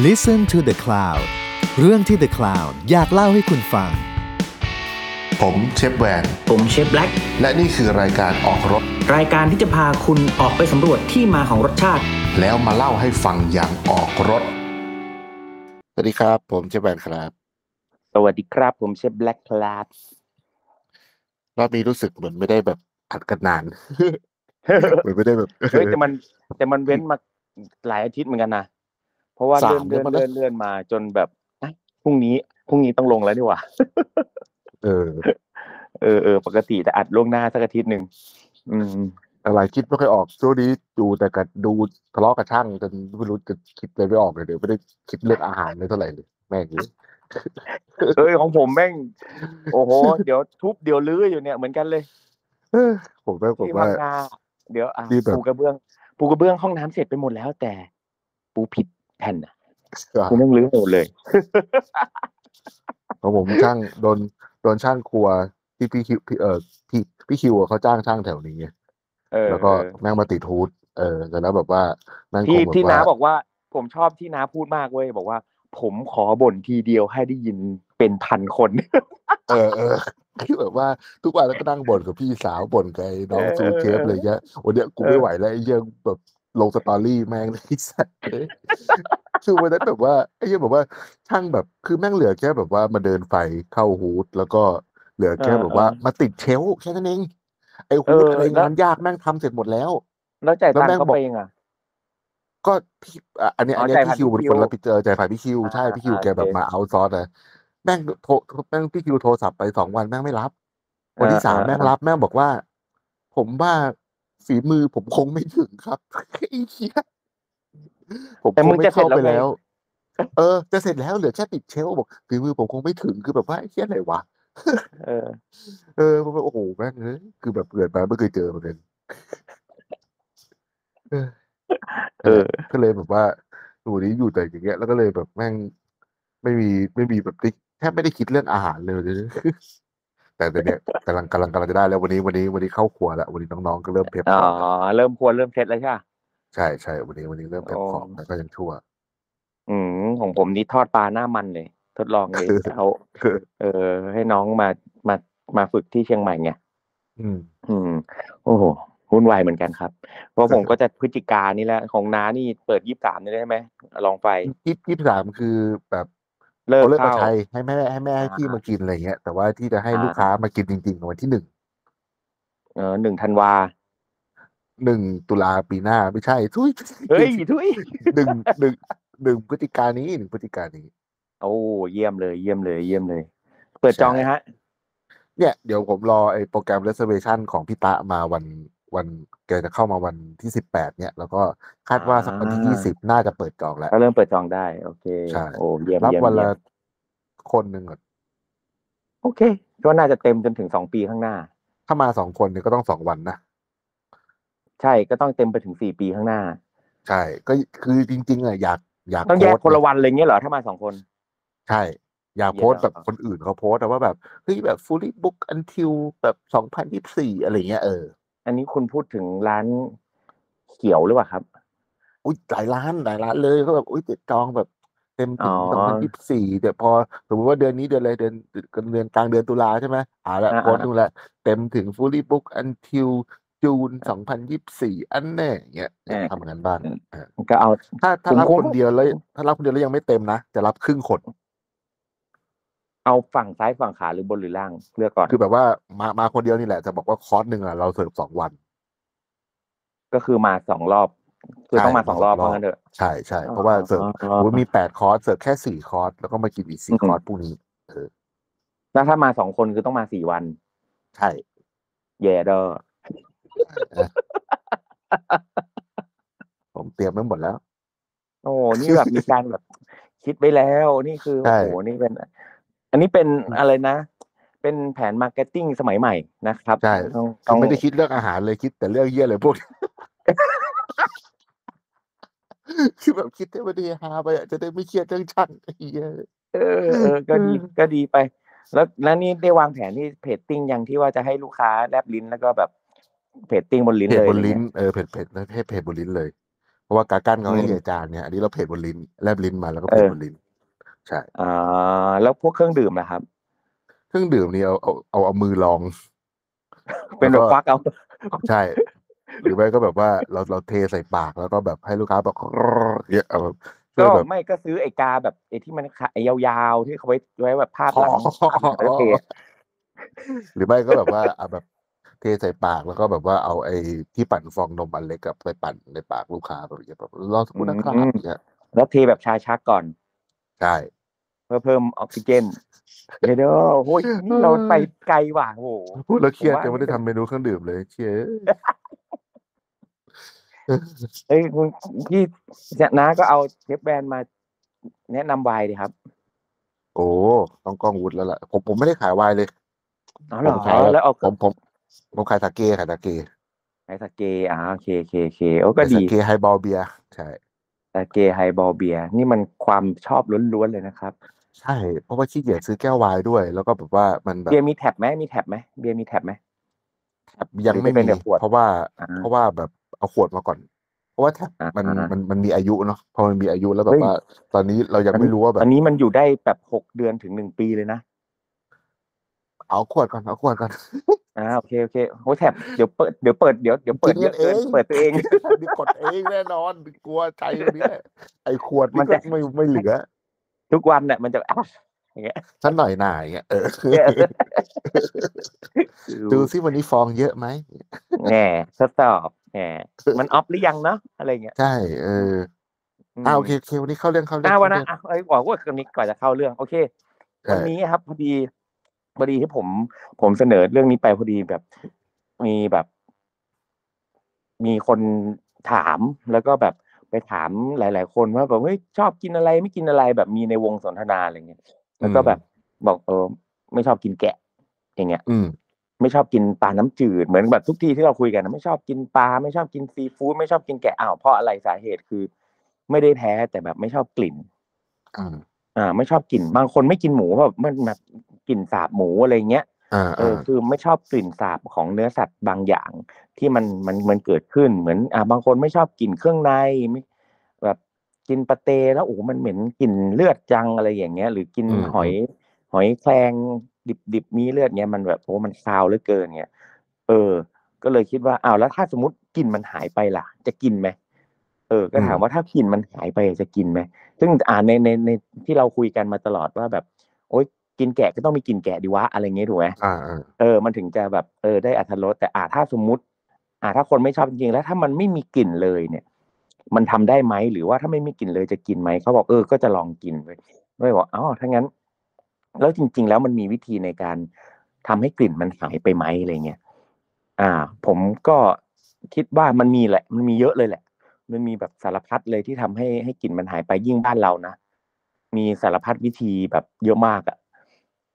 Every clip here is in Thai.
Listen to the Cloud เรื่องที่ The Cloud อยากเล่าให้คุณฟัง ผมเชฟแวน ผมเชฟแบล็กและนี่คือรายการออกรถ รายการที่จะพาคุณออกไปสำรวจที่มาของรสชาติ แล้วมาเล่าให้ฟังอย่างออกรถ สวัสดีครับ ผมเชฟแวนครับ สวัสดีครับ ผมเชฟแบล็กครับรอบนี้รู้สึกเหมือนไม่ได้แบบอัดกันนานเหมือนไม่ได้แบบเฮ้ยแต่มันแต่มันเว้นมาหลายอาทิตย์เหมือนกันนะ เพราะว่าสาเลื่อมนแล้เลื่วอนมั้งนะเลื่อนเลื่อนมาจนแบบเอ้ยพรุ่งนี้พรุ่งนี้ต้องลงแล้วดีกว่าเออ เออเออปกติจะอัดล่วงหน้าสักอาทิตย์หนึ่งอืมอะไรคิดไม่ค่อยออกช่วงนี้ดูแต่กับดูทะเลาะกับช่างจนไม่รู้จะคิดอะไรไม่ออกเลยเดี๋ยวไม่ได้คิดเรื่องอาหารเลยเท่าไหร่เลยแม่งเลยเอ้ยของผมแม่ง โอ้โห เดี๋ยวทุบเดี๋ยวลื้ออยู่เนี่ยเหมือนกันเลยเออผมแม่งผมที่ว่าบางนาเดี๋ยวอะนี่แบบปูกระเบื้องปูกระเบื้องห้องน้ำเสร็จไปหมดแล้วแต่ปูผิด แผ่นอะกูแม่งลื้อหมดเลยของผมช่างโดนโดนช่างครัวที่พี่คิวพี่เออพี่พี่คิวอะเขาจ้างช่างแถวนี้ไงเออแล้วก็เออแม่งมาติดฮูดเออแต่แล้วแบบว่าแม่งคที่งแบบที่ว่าน้าบอกว่าผมชอบที่น้าพูดมากเว้ยบอกว่า ผมขอบ่นทีเดียวให้ได้ยินเป็นพันคน เออเออคือแบบว่าทุกวันแล้วก็นั่งบ่นกับพี่สาวบ่นกับไอ้น้องเออซูเชฟอะไรเงี้ยวันเนี้ยกูเออไม่ไหวแล้วไอ้เหี้ยังแบบ ลงสตอรี่แม่งเลยไอ้สัตว์เลยคือวันนั้นแบบว่าไอ้เหี้ยังแบบว่าช่างแบบคือแม่งเหลือแค่แบบว่ามาเดินไฟเข้าฮูดแล้วก็เหลือแค่แบบว่ามาติดเชลฟ์แค่นั้นเองไอ้ฮูดอะไรงานยากแม่งทำเสร็จหมดแล้ว แล้วจ่ายตังแล้วแม่ค์งเขาบอกไปเองอะก็พี่อะอันเนี้ยอ๋ออันเนี้ยจ่ายผ่านพี่คิวเป็นพี่คนคิวรับผิดเจอจ่ายผ่านพี่คิวอ่าใช่พี่คิวอ่าแกแบบโอเคมาเอาซอสอะแม่งโทรแม่งพี่คิวโทรศัพท์ไปสองวันแม่งไม่รับ วันที่อ่าสามอ่าแม่งรับแม่งบอกว่า ผมว่า ฝีมือผมคงไม่ถึงครับไอ้เหี้ยผมแต่คมึงงไม่จะเสร็เข้าจแล้วไงไปแล้ว เออ จะเสร็จแล้วเหลือแค่ติดเชลฟ์บอกฝีมือผมคงไม่ถึงคือแบบว่าไอ้เหี้ยอะไรวะเออ เออผมแบบโอ้โหแม่งเอ้ยคือแบบเกิดมาไม่เคยเจอเหมือนกันเออเออก็เลยแบบว่าอยู่นี้อยู่แต่อย่างเงี้ยแล้วก็เลยแบบแม่งไม่มีไม่มีแบบที่แทบไม่ได้คิดเรื่องอาหารเลย แต่แต่เนี้ยกำลังกำลังกำลังจะได้แล้ววันนี้วันนี้วันนี้เข้าครัวแล้ววันนี้น้องๆก็เริ่มเพบอ๋ขอองแล้วเริ่มควรเริ่มเซ็ตแล้วใช่ปะใช่ใช่วันนี้วันนี้เริ่มเพบโอ้ของแล้วก็ยังชั่ว อืมของผมนี่ทอดปลาหน้ามันเลย ทดลองเลยเอาเออ ให้น้องมามามาฝึกที่เชียงใหม่ไงอืม อืม โอ้โหวุ่นวายเหมือนกันครับ เพราะผมก็จะพฤศจิกานี่แหละของน้านี่เปิดยี่สามนี่ได้ไหมลองไฟยี่ยี่สามคือแบบ เลิกเขาเลิกมาเข้าใช้ให้แม่ให้แม่ให้อ่าพี่มากินอะไรเงี้ย แต่ว่าที่จะให้อ่าลูกค้ามากินจริงๆวันที่หนึ่งเออหนึ่งธันวาหนึ่งตุลาปีหน้าไม่ใช่ทุยเฮ้ยทุยหนึ่งหนึ่งหนึ่งพฤศจิกายนนี้หนึ่งพฤศจิกายนนี้ โอ้เยี่ยมเลย เยี่ยมเลย เยี่ยมเลย เปิดจองไงฮะ เนี่ย เดี๋ยวผมรอไอ้โปรแกรม reservation ของพี่ตะมาวัน วันแกจะเข้ามาวันที่สิบแปดเนี่ยแล้วก็คาดว่าสักวันที่อ่ายี่สิบน่าจะเปิดจองแล้วก็เริ่มเปิดจองได้ โอเคใช่โอ้เยี่ยมรับเยี่ยมวันละเยี่ยมคนหนึ่งก่อนโอเคก็น่าจะเต็มจนถึงสองปีข้างหน้า ถ้ามาสองคนเนี่ยก็ต้องสองวันนะใช่ก็ต้องเต็มไปถึงสี่ปีข้างหน้า ใช่ ก็คือจริงๆอะอยากอยากต้องแยกโพสต์คนละวันเลยเงี้ยเหรอถ้ามาสองคน ใช่อยากเหี้ยโพสต์แบบเหรอคนอื่นเขาโพสต์แต่ว่าแบบเฮ้ยแบบ fully book until แบบสองพันยี่สี่อะไรเงี้ยเออ อันนี้คุณพูดถึงร้านเขียวหรือเปล่าครับ อุ้ยหลายร้านหลายร้านเลยก็แบบอุ้ยติดจองแบบเต็มถึงอ๋สองอพันยี่สี่เดี๋ยวพอสมมติว่าเดือนนี้เดือนอะไรเดือนเดือนกลางเดือนตุลาใช่ไหมอ่าละอ่าโพสต์ดูแลวเต็มถึง fully book until จูนสองพันยี่สี่อันแน่เงี้ยอยากทำอย่างนั้นบ้างเออก็เอาถ้าถ้าผมรับคงคนเดียวแล้วถ้ารับคนเดียวแล้วยังไม่เต็มนะจะรับครึ่งคน เอาฝั่งซ้ายฝั่งขวาหรือบนหรือล่างเลือกก่อนคือแบบว่ามามาคนเดียวนี่แหละจะบอกว่าคอร์สหนึ่งอะเราเสิร์ฟสองวัน ก็คือมาสองรอบ คือใช่ต้องมาสองรอบมาสองรอบเพราะงั้นเถอะใช่ใช่เพราะว่าเสิร์ฟอ๋อโอ้ยมีแปดคอร์สเสิร์ฟแค่สี่คอร์สแล้วก็มากินอีกสี่อืมคอร์สพรุ่งนี้แล้วถ้ามาสองคนคือต้องมาสี่วัน ใช่แย่เด้อผมเตรียมไว้หมดแล้ว โอ้นี่แบบมีการแบบคิดไว้แล้วนี่คือใช่โอ้โหนี่เป็น อันนี้เป็นอะไรนะ เป็นแผนมาร์เก็ตติ้งสมัยใหม่นะครับใช่ต้องผต้อมงไม่ได้คิดเรื่องอาหารเลยคิดแต่เรื่องเยี่ยอะไรพวกนี้คือแบบคิดให้มันดีฮาไปอะจะได้ไม่เครียดเรื่องช่างไอ้เหี้ยเออเออก็ดีก็ดีไป แล้วแล้วนี่ได้วางแผนที่เพจติ้งยังที่ว่าจะให้ลูกค้าแลบลิ้นแล้วก็แบบเพจติ้งบนลิ้นเพจเลยบนอะไรลิ้นเงี้ยเออเพจเพจนะเพจเพจบนลิ้นเลยผราะว่ากากั้นเขาให้อืมเรียกจานเนี่ยอันนี้เราเผ็ดบนลิ้นแลบลิ้นมาแล้วก็เผ็ดเออบนลิ้น ใช่อ่าแล้วพวกเครื่องดื่มนะครับ เครื่องดื่มนี่เอาเอาเอาเอามือลอง เป็นแบบควักเอาใช่ หรือไม่ก็แบบว่าเราเราเทใส่ปากแล้วก็แบบให้ลูกค้าแบบเนี่ยเอาแบบช่ก็วยแบบไม่ก็ซื้อไอ้กาแบบไอ้ที่มันขาไอ้ยาวๆที่เขาไว้ไว้แบบพาดหลังแล้วเทหรือไม่ก็แบบว่าเอาแบบเทใส่ปากแล้วก็แบบว่าเอาไอ้ที่ปั่นฟองนมอันเล็กกับไปปั่นในปากลูกค้าแบบอย่างเงี้ยแบบรอสักครู่นะครับอย่างเงี้ยแล้วเทแบบชาชักก่อน ใช่เพื่อเพิ่มออกซิเจนเดี๋ยวเดี๋ยวโอ้ยนี่เราไปไกลว่ะโอ้โหพูดแล้วเครียดผมว่ายังไม่ได้ทำเมนูเครื่องดื่มเลยเชี่ยเฮ้ยคุณพี่น้าก็เอาเชฟแบรนด์มาแนะนำไวน์ดิครับ โอ้ต้องกล้องวุฒิแล้วล่ะ ผมผมไม่ได้ขายวายเลยอ๋อเหรผอมขายแล้วเอาผมผมผมขายสาเกขายสาเกไอสเกอ่าโอเคโอเคโอเคโอ้ก็ขายดีสาเกไฮบอลเบียร์ใช่ สเกไฮบอลเบียร์นี่มันความชอบล้วนๆเลยนะครับ ใช่ เพราะว่าขี้เกียจซื้อแก้ววายด้วย แล้วก็แบบว่ามันแบบเบียร์มีแท็บไหมมีแท็บไหมเบียร์มีแท็บไหมยังไม่หรือจะเป็นมีแต่ขวดเพราะว่าอ่า เพราะว่าแบบเอาขวดมาก่อน เพราะว่าแท็บอ่ามันอ่ามัมันมันมีอายุเนาะพอมันมีอายุแล้วแบเฮ้บยว่า ตอนนี้เรายังไม่รู้ว่าแบบอันนี้มันอยู่ได้แบบหกเดือนถึงหนึ่งปีเลยนะ เอาขวดก่อนเอาขวดก่อนอ่าโอเคโอเคโอ้แท็บเดี๋ยวเปิดเดี๋ยวเปิดเดี๋ยวเดี๋ยวเปิดกินเยกัอะนเอเกินงเปิดตัวเองนี่กดเองแน่นอนกลัวใจเนี้ยไอ้ขวดมันี่นก็จะไม่ไม่เหลือ ทุกวันเนี่ยมันจะอะอย่างเงี้ยสักหน่อยหน่าอย่างเงี้ยเออดูซิวันนี้ฟองเยอะไหมแหน่ทดสอบแหน่มันออฟหรือยังเนาะอะไรเงี้ยใช่เออมอ่าโอเคโอเควันนี้เข้าเรื่องเข้าเรื่อ่าวันเข้านั้นเรื่องอะเอ้ยบอกว่าคนนี้ก่อนจะเข้าเรื่อง โอเคใช่วันนี้ครับพอดี พอดีที่ผมผมเสนอเรื่องนี้ไปพอดีแบบ มีแบบ มีคนถามแล้วก็แบบไปถามหลาย ๆ คนว่าแบบเฮ้ยชอบกินอะไรไม่กินอะไรแบบมีในวงสนทนาอะไรเงี้ยแล้วก็แบบบอกเออ ไม่ชอบกินแกะ อย่างเงี้ย อืมไม่ชอบกินปลาน้ำจืดเหมือนแบบทุกที่ที่เราคุยกันนะไม่ชอบกินปลาไม่ชอบกินซีฟู้ดไม่ชอบกินแกะอ้าวเพราะอะไรสาเหตุคือ ไม่ได้แพ้แต่แบบไม่ชอบกลิ่นอ่าอ่าไม่ชอบกลิ่นบางคนไม่กินหมูแบบมันแบบ กลิ่นสาบหมูอะไรเงี้ยอ่าเออคือไม่ชอบกลิ่นสาบของเนื้อสัตว์บางอย่างที่มันมันมันเกิดขึ้นเหมือน อ่าบางคนไม่ชอบกลิ่นเครื่องในไม่แบบกินปลาเตแล้วโอ้โหมันเหม็นกลิ่นเลือดจังอะไรอย่างเงี้ย หรือกินหอย หอยแครงดิบดิบมีเลือดเงี้ยมันแบบโอ้มันคาวเหลือเกินเงี้ยเออ ก็เลยคิดว่าอ้าวแล้วถ้าสมมติกลิ่นมันหายไปล่ะ จะกินไหมเออ ก็ถามว่าถ้ากลิ่นมันหายไปจะกินไหมซึ่งอ่านในในในที่เราคุยกันมาตลอดว่าแบบ โอ๊ย กินแกะก็ต้องมีกลิ่นแกะดีวะอะไรเงี้ยถูกไหมอ่าอ่าเออ มันถึงจะแบบเออได้อัธรสแต่อ่าถ้าสมมุติ อ่าถ้าคนไม่ชอบจริงๆแล้วถ้ามันไม่มีกลิ่นเลยเนี่ย มันทำได้ไหมหรือว่าถ้าไม่มีกลิ่นเลยจะกินไหมเขาบอกเออก็จะลองกินไปไม่บอกอ๋อถ้างั้น แล้วจริง ๆ แล้วมันมีวิธีในการทำให้กลิ่นมันหายไปไหมอะไรเงี้ยอ่า ผมก็คิดว่ามันมีแหละ มันมีเยอะเลยแหละ มันมีแบบสารพัดเลยที่ทำให้ให้กลิ่นมันหายไปยิ่งบ้านเรานะมีสารพัดวิธีแบบเยอะมากอะ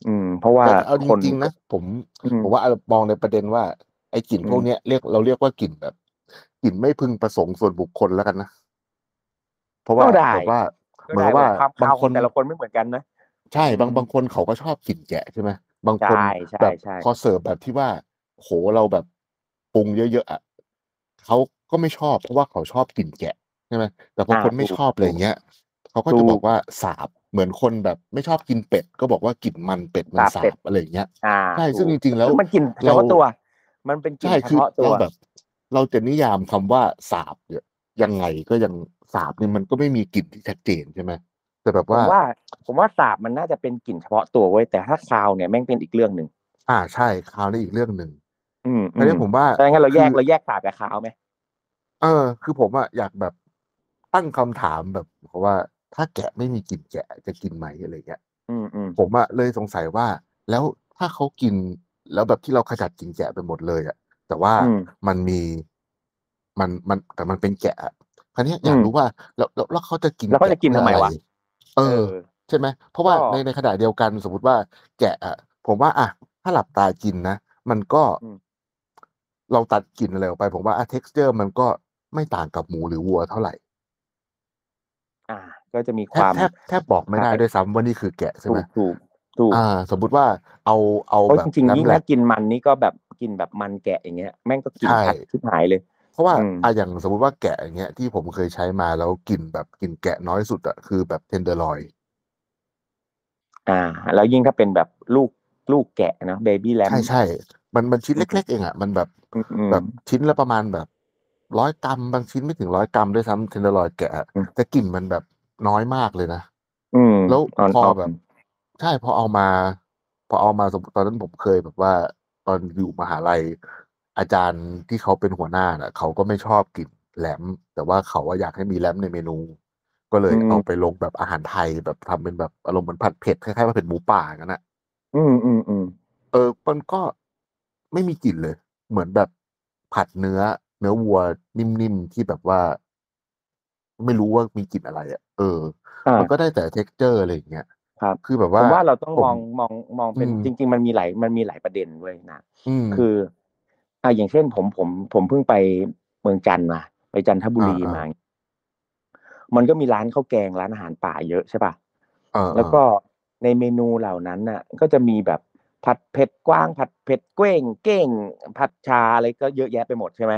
อืม เพราะว่าแต่เอาจคนริงๆนะผมอืมผมว่าเอามองในประเด็นว่า ไอ้กลิ่นอืมพวกเนี้ยเรียกเราเรียกว่ากลิ่นแบบกลิ่นไม่พึงประสงค์ส่วนบุคคลแล้วกันนะเพราะว่าก็ได้แบบว่าก็เหมือนได้ว่าความบางคาวคของนแต่ละคนไม่เหมือนกันนะใช่บางอืมบางคนเขาก็ชอบกลิ่นแกะใช่ไหมบางคนใช่ใช่แบบใช่พอเสิร์ฟแบบที่ว่าโหเราแบบปรุงเยอะๆอะเขาก็ไม่ชอบเพราะว่าเขาชอบกลิ่นแกะใช่ไหมแต่พอคนไม่ชอบอะไรอย่างเงี้ยเขาก็จะบอกว่าสาบ เหมือนคนแบบไม่ชอบกินเป็ด ก็บอกว่ากลิ่นมันเป็ดมันสาบอะไรอย่างเงี้ยอ่าใช่ซึ่งถูกจริงๆแล้วคือมันกินเฉเราพาะตัว มันเป็นกลิ่นใช่เฉคือพาะตัวเราแบบ เราจะนิยามคำว่าสาบเนี่ยยังไงก็ยังสาบเนี่ยมันก็ไม่มีกลิ่นที่ชัดเจนใช่ไหมแต่แบบผมว่าว่า ผมว่าสาบมันน่าจะเป็นกลิ่นเฉพาะตัวไว้ยแต่ถ้าคาวเนี่ยแม่งเป็นอีกเรื่องหนึ่งอ่าใช่คราวนี้อีกเรื่องหนึ่งอืมอันนี้ผมว่าแต่งั้นเราแยกคือเราแยกสาบกับคาวไหมเออ คือผมอะอยากแบบตั้งคำถามแบบเพราะว่า ถ้าแกะไม่มีกลิ่นแกะจะกินไหมอะไรเงี้ยอืมอืมผมอะเลยสงสัยว่า แล้วถ้าเขากินแล้วแบบที่เราขจัดกลิ่นแกะไปหมดเลยอะแต่ว่าอืมมันมีมันมันแต่มันเป็นแกะอะคราวเนี้ยอยากอืมรู้ว่าแล้วแล้วแล้วเขาจะกินแล้วเขาจะกินแกทำไมพื่อวะอรเออ ใช่ไหมเพราะว่าก็ในในขณะเดียวกันสมมติว่าแกะอะผมว่าอะถ้าหลับตากินนะมันก็อืมเราตัดกลิ่นอะไรออกไป ผมว่าอะ texture มันก็ไม่ต่างกับหมูหรือวัวเท่าไหร่ อ่า ก็จะมีแทควาบมแทบแทบบอกไม่ได้คล้ายด้วยซ้ำว่านี่คือแกะใช่ถูไหม ถูกถูกอ่าสมมุติว่าเอาเอาเพราะแบบจริงๆยิ่งแหลถ้ามกินมันนี่ก็แบบกินแบบมันแกะอย่างเงี้ยแม่งก็กลินใช่ชัดชิบหายเลยเพราะว่าอืมอะอย่างสมมุติว่าแกะอย่างเงี้ยที่ผมเคยใช้มาแล้วกลิ่นแบบกลิ่นแกะน้อยสุดอะคือแบบ tenderloin อ่า แล้วยิ่งถ้าเป็นแบบลูกลูกแกะนะ baby lamb ใช่ใช่มันมันชิ้นเล็ก ๆ เองอะมันแบบแบบชิ้นละประมาณแบบร้อยกรัมบางชิ้นไม่ถึงร้อยกรัมด้วยซ้ำ tenderloin แกะอะอืมแต่กลิ่นมันแบบ น้อยมากเลยนะอืมแล้วอ่อนพอๆแบบ ใช่พอเอามา พอเอามาสมตอนนั้นผมเคยแบบว่า ตอนอยู่มหาลัย อาจารย์ที่เขาเป็นหัวหน้าน่ะ เขาก็ไม่ชอบกลิ่นแหลม แต่ว่าเขาว่าอยากให้มีแหลมในเมนู ก็เลยอืมเอาไปลงแบบอาหารไทยแบบทำเป็นแบบอารมณ์เหมือนผัดเผ็ดคล้ายๆว่าเผ็ดหมูป่ากันนะอืมอืมอืมเออมันก็ไม่มีกลิ่นเลย เหมือนแบบผัดเนื้อ เนื้อวัวนิ่มๆที่แบบว่า ไม่รู้ว่ามีกลิ่นอะไรอะเอออ่ามันก็ได้แต่ texture อะไรอย่างเงี้ยครับคือแบบผว่ามว่าเราต้องผมมองมองมองเป็นอืมจริง ๆ มันมีหลายมันมีหลายประเด็นด้วยนะอืมคืออ่าอย่างเช่นผมผมผมเพิ่งไปเมืองจันทร์มาไปจันทบุรีอ่ามา มันก็มีร้านข้าวแกงร้านอาหารป่าเยอะใช่ป่ะเออแล้วก็ในเมนูเหล่านั้นน่ะ ก็จะมีแบบผัดเผ็ดกว้าง ผัดเผ็ดเก้งเก้งผัดชาอะไรก็เยอะแยะไปหมดใช่ไหม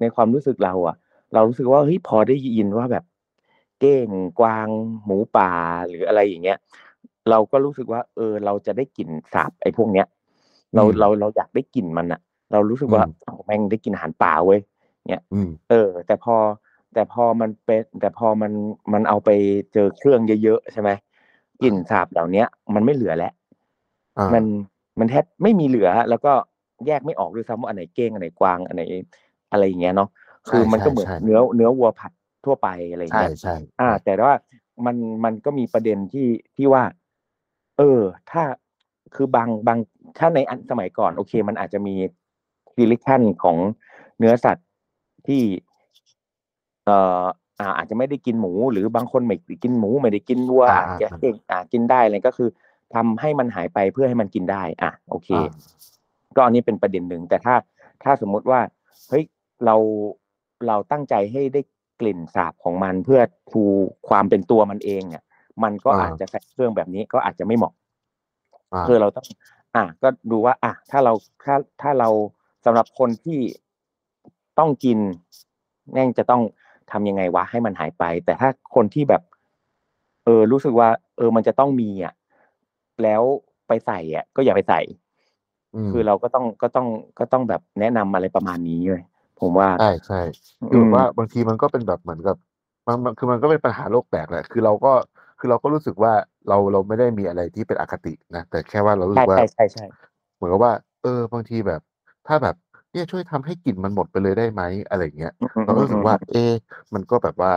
ในความรู้สึกเราอะ เรารู้สึกว่าเฮ้ยพอได้ยินว่าแบบเก้งกวางหมูป่าหรืออะไรอย่างเงี้ย เราก็รู้สึกว่า เออ เราจะได้กลิ่นสาบไอ้พวกเนี้ย เราอืมเราเราอยากได้กลิ่นมันอะเรารู้สึกว่าอืมโอ้แม่งได้กินอาหารป่าเว้ยอืมเออ แต่พอแต่พอมันเป็นแต่พอมันมันเอาไปเจอเครื่องเยอะๆใช่ไหมกลิ่นสาบเหล่าเนี้ยมันไม่เหลือแล้วอ่ามันมันแทบไม่มีเหลือ แล้วก็แยกไม่ออกด้วยซ้ำว่าอันไหนเก้งอันไหนกวางอันไหนอะไรอย่างเงี้ยเนาะ คือมันก็เหมือนใช่ใช่เนื้อเนื้อวัวผัดทั่วไปอะไรอย่างใช่เงี้ยใช่อ่า แต่ว่ามันมันก็มีประเด็นที่ที่ว่า เออ ถ้าคือบางบางถ้าในอันสมัยก่อน โอเค มันอาจจะมี selection ของเนื้อสัตว์ที่ เอ่ออ่าอาจจะไม่ได้กินหมู หรือบางคนไม่ได้กินหมูไม่ได้กินวัวอ่าอาจจะอ่าเก่งอ่ากินได้อะไรก็คือทำให้มันหายไปเพื่อให้มันกินได้ อะ โอเคอ่าก็อันนี้เป็นประเด็นหนึ่งแต่ถ้าถ้าสมมุติว่าเฮ้ยเรา เราตั้งใจให้ได้กลิ่นสาบของมันเพื่อทูความเป็นตัวมันเองเนี่ยมันก็อ่าอาจจะใส่เครื่องแบบนี้ก็อาจจะไม่เหมาะอ่าคือเราต้อง อะก็ดูว่า อะถ้าเราถ้าถ้าเราสำหรับคนที่ต้องกินแม่งจะต้องทำยังไงวะให้มันหายไป แต่ถ้าคนที่แบบ เออ รู้สึกว่า เออ มันจะต้องมีอะแล้วไปใส่อะ ก็อย่าไปใส่มคือเราก็ต้องก็ต้องก็ต้องแบบแนะนำอะไรประมาณนี้เลย ผมว่าใช่ใช่คือแบบว่าบางทีมันก็เป็นแบบเหมือนกับมันมันคือมันก็เป็นปัญหาโลกแตกแหละ คือเราก็คือเราก็รู้สึกว่าเราเราไม่ได้มีอะไรที่เป็นอคตินะ แต่แค่ว่าเรารู้ใช่สึกว่าใช่ใช่ใช่เหมือนกับว่า เออบางทีแบบ ถ้าแบบเนี่ยช่วยทำให้กลิ่นมันหมดไปเลยได้ไหมอะไรอย่างเงี้ยอืมเราก็รู้สึกว่า เอะมันก็แบบว่า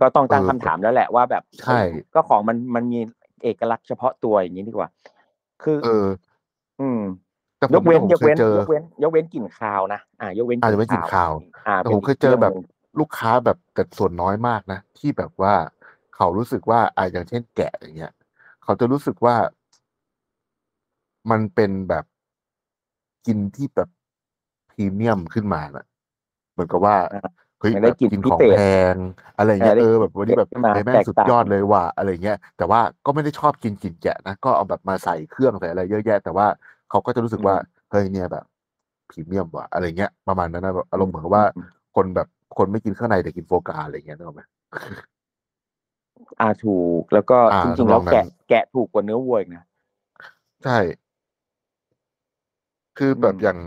ก็ต้องตั้งเออคำถามแล้วแหละว่าแบบใช่ก็ของมันมันมีเอกลักษณ์เฉพาะตัวอย่างนี้ดีกว่า คือ เออ อืม แต่ผยมกเว้นผมยกเคยเว้นเจอยกเว้นยกเว้นกลิ่นคาวนะอ่ายกเว้นอาจจะไม่กลิ่นคาวอ่าแต่ป็นผมเคยเจอแบบรื่องหนึ่งลูกค้าแบบแต่ส่วนน้อยมากนะ ที่แบบว่าเขารู้สึกว่าอ่าอย่างเช่นแกะอย่างเงี้ย เขาจะรู้สึกว่ามันเป็นแบบกินที่แบบพรีเมียมขึ้นมาน่ะ เหมือนกับว่าอ่าเฮ้ยมันแบได้บกลิ่นกินพิของเศษแพงอะไรเงี้ยเออได้เออแบบวันนี้แบบขึ้นมาเฮ้ยแม่งแตกสุดต่างยอดเลยว่ะอะไรเงี้ยแต่ว่าก็ไม่ได้ชอบกินกลิ่นแกะนะก็เอาแบบมาใส่เครื่องใส่อะไรเยอะแยะ แต่ว่า เขาก็จะรู้สึกว่าเฮ้ยเนี่ยแบบพรีเมียมว่ะอะไรเงี้ยประมาณนั้นนะแบบอารมณ์เหมือนกับว่าคนแบบคนไม่กินข้างในแต่กินโฟกาอะไรเงี้ยนึกออกไหมอ่าถูกแล้วก็อ่าจริงๆแล้วทำนองนั้นแกะแกะถูกกว่าเนื้อวัวอีกนะใช่ คือแบบอืมอย่าง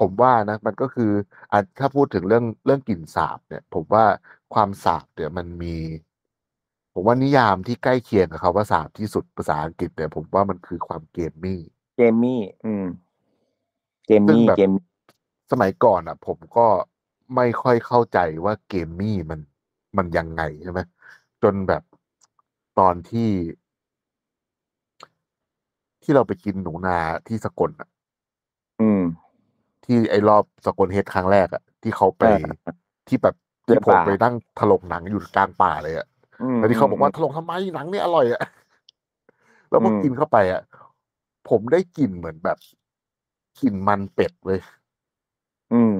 ผมว่านะมันก็คืออะถ้าพูดถึงเรื่องเรื่องกลิ่นสาบ เนี่ย ผมว่าความสาบเนี่ยมันมี ผมว่านิยามที่ใกล้เคียงกับคำว่าสาบที่สุดภาษาอังกฤษเนี่ยผมว่ามันคือความเกมมี่ เจมมี่ อืม เจมซึ่งมี่แบบ เจมมี่สมัยก่อนอะ ผมก็ไม่ค่อยเข้าใจว่าเกมมี่มันมันยังไงใช่ไหมจนแบบตอนที่ ที่เราไปกินหนูนาที่สกลอะ อืม ที่ไอ้รอบสกลเฮดครั้งแรกอะที่เขาไปเออที่แบบเดิที่นผมป่า ไปนั่งถลกหนังอยู่กลางป่าเลยอะอืม แล้วที่เขาบอกว่ามถลกทำไมหนังนี่อร่อยอะแล้วพออม กินเข้าไปอะ ผมได้กลิ่นเหมือนแบบกลิ่นมันเป็ดเลย อืม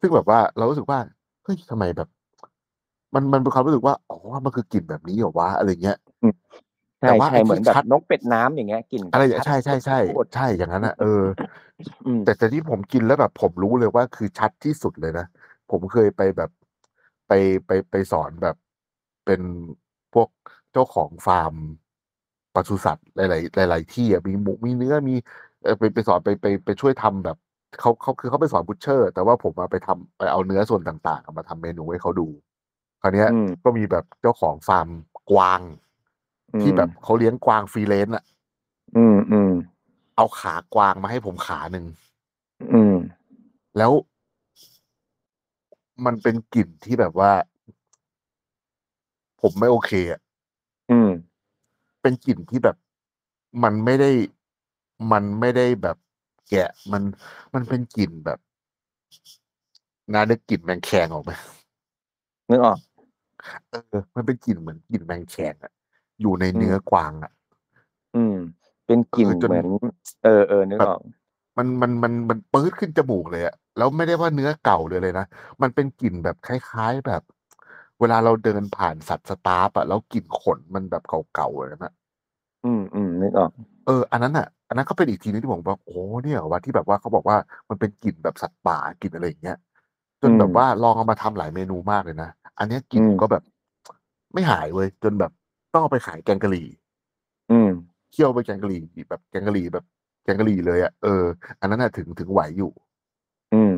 ซึ่งแบบว่าเรารู้สึกว่าเฮ้ยทำไมแบบ มันมันเป็นความรู้สึกว่าอ๋อมันคือกลิ่นแบบนี้เหรอวะอะไรเงี้ยใช่แต่ว่าใช่ไอ้เหมือนที่แบบชัดนกเป็ดน้ำอย่างเงี้ยกลิ่นอะไรชัดใช่ใช่ใช่โคตรใช่อย่างนั้นอะเอออืมแต่แต่ที่ผมกินแล้วแบบ ผมรู้เลยว่าคือชัดที่สุดเลยนะผมเคยไปแบบไปไปไปสอนแบบเป็นพวกเจ้าของฟาร์ม ปศุสัตว์หลาย ๆ หลาย ๆ ที่อะมีหมูมีเนื้อมีเออไปไปสอนไปไปไปช่วยทำแบบเขาเขาคือเขาไปสอน butcher แต่ว่าผมมาไปทำไปเอาเนื้อส่วนต่างๆมาทำเมนูให้เขาดู คราวเนี้ยอืมก็มีแบบเจ้าของฟาร์มกวาง ที่แบบเขาเลี้ยงกวาง free-range อะ อืมอืมเอาขากวางมาให้ผมขาหนึ่งอืม แล้วมันเป็นกลิ่นที่แบบว่า ผมไม่โอเคอะอืม เป็นกลิ่นที่แบบ มันไม่ได้ มันไม่ได้แบบแกะ มัน มันเป็นกลิ่นแบบนานึกกลิ่นแมงแคงออกไหมนึกออก เออ มันเป็นกลิ่นเหมือนกลิ่นแมงแคงอะอยู่ในเนื้อกวางอะอืม เป็นกลิ่นคือจนเหมือน เออเออนึกออก มันมันมันมันปื๊ดขึ้นจมูกเลยอะแล้วไม่ได้ว่าเนื้อเก่าเลยเลยนะ มันเป็นกลิ่นแบบคล้าย ๆ แบบ เวลาเราเดินผ่านสัตว์สตาร์ฟอะแล้วกลิ่นขนมันแบบเก่าๆเลยนะอืมอืมนึกออกเอออันนั้นอะอันนั้นก็เป็นอีกทีนึงที่ผมบอกโอ้เนี่ยเหรอว่าที่แบบว่าเขาบอกว่ามันเป็นกลิ่นแบบสัตว์ป่ากลิ่นอะไรอย่างเงี้ยจนอืมแบบว่าลองเอามาทำหลายเมนูมากเลยนะอันเนี้ยกลิ่นอืมก็แบบ ไม่หายเว้ยจนแบบต้องเอาไปขายแกงกะหรี่ อืมเคี่ยวไปแกงกะหรี่แบบแกงกะหรี่แบบแกงกะหรี่เลยอะเอออันนั้นอะถึงถึงไหวอยู่ อืม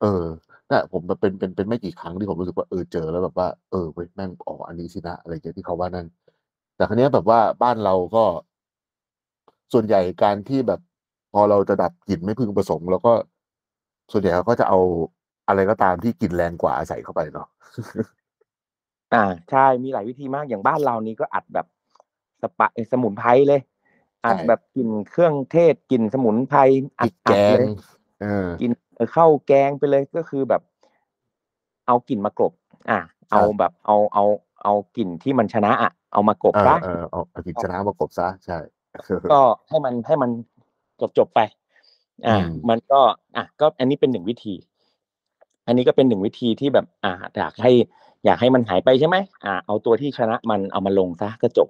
เออ น่ะผมแบบเป็นเป็นเป็นไม่กี่ครั้งที่ผมรู้สึกว่าเออเจอแล้วแบบว่าเออเว้ยแม่งอ๋ออันนี้สินะอะไรเงี้ยที่เขาว่านั่น แต่ครั้นี้ยแบบว่าบ้านเราก็ ส่วนใหญ่การที่แบบ พอเราจะดับกลิ่นไม่พึงประสงค์แล้วก็ส่วนใหญ่เขาก็จะเอาอะไรก็ตามที่กลิ่นแรงกว่าใส่เข้าไปเนาะ อ่า ใช่มีหลายวิธีมากอย่างบ้านเรานี่ก็อัดแบบสปะเอ่อสมุนไพรเลย อัดใช่ แบบกลิ่นเครื่องเทศกลิ่นสมุนไพรพอัริดกแกอัดงเลย เออ กิน เออเข้าแกงไปเลยก็คือแบบ เอากลิ่นมากลบอ่าเอาแบบเอาเอาเอากลิ่นที่มันชนะอะเอามากลบเออซะเออเอาเอากลิ่นชนะมากบซะใช่ก็ให้มันให้มันจบจบๆไป อ่าอืมมันก็ อะ ก็อันนี้เป็นหนึ่งวิธี อันนี้ก็เป็นหนึ่งวิธีที่แบบ อ่า อยากให้ อยากให้มันหายไปใช่ไหมอ่า เอาตัวที่ชนะมันเอามาลงซะก็จบ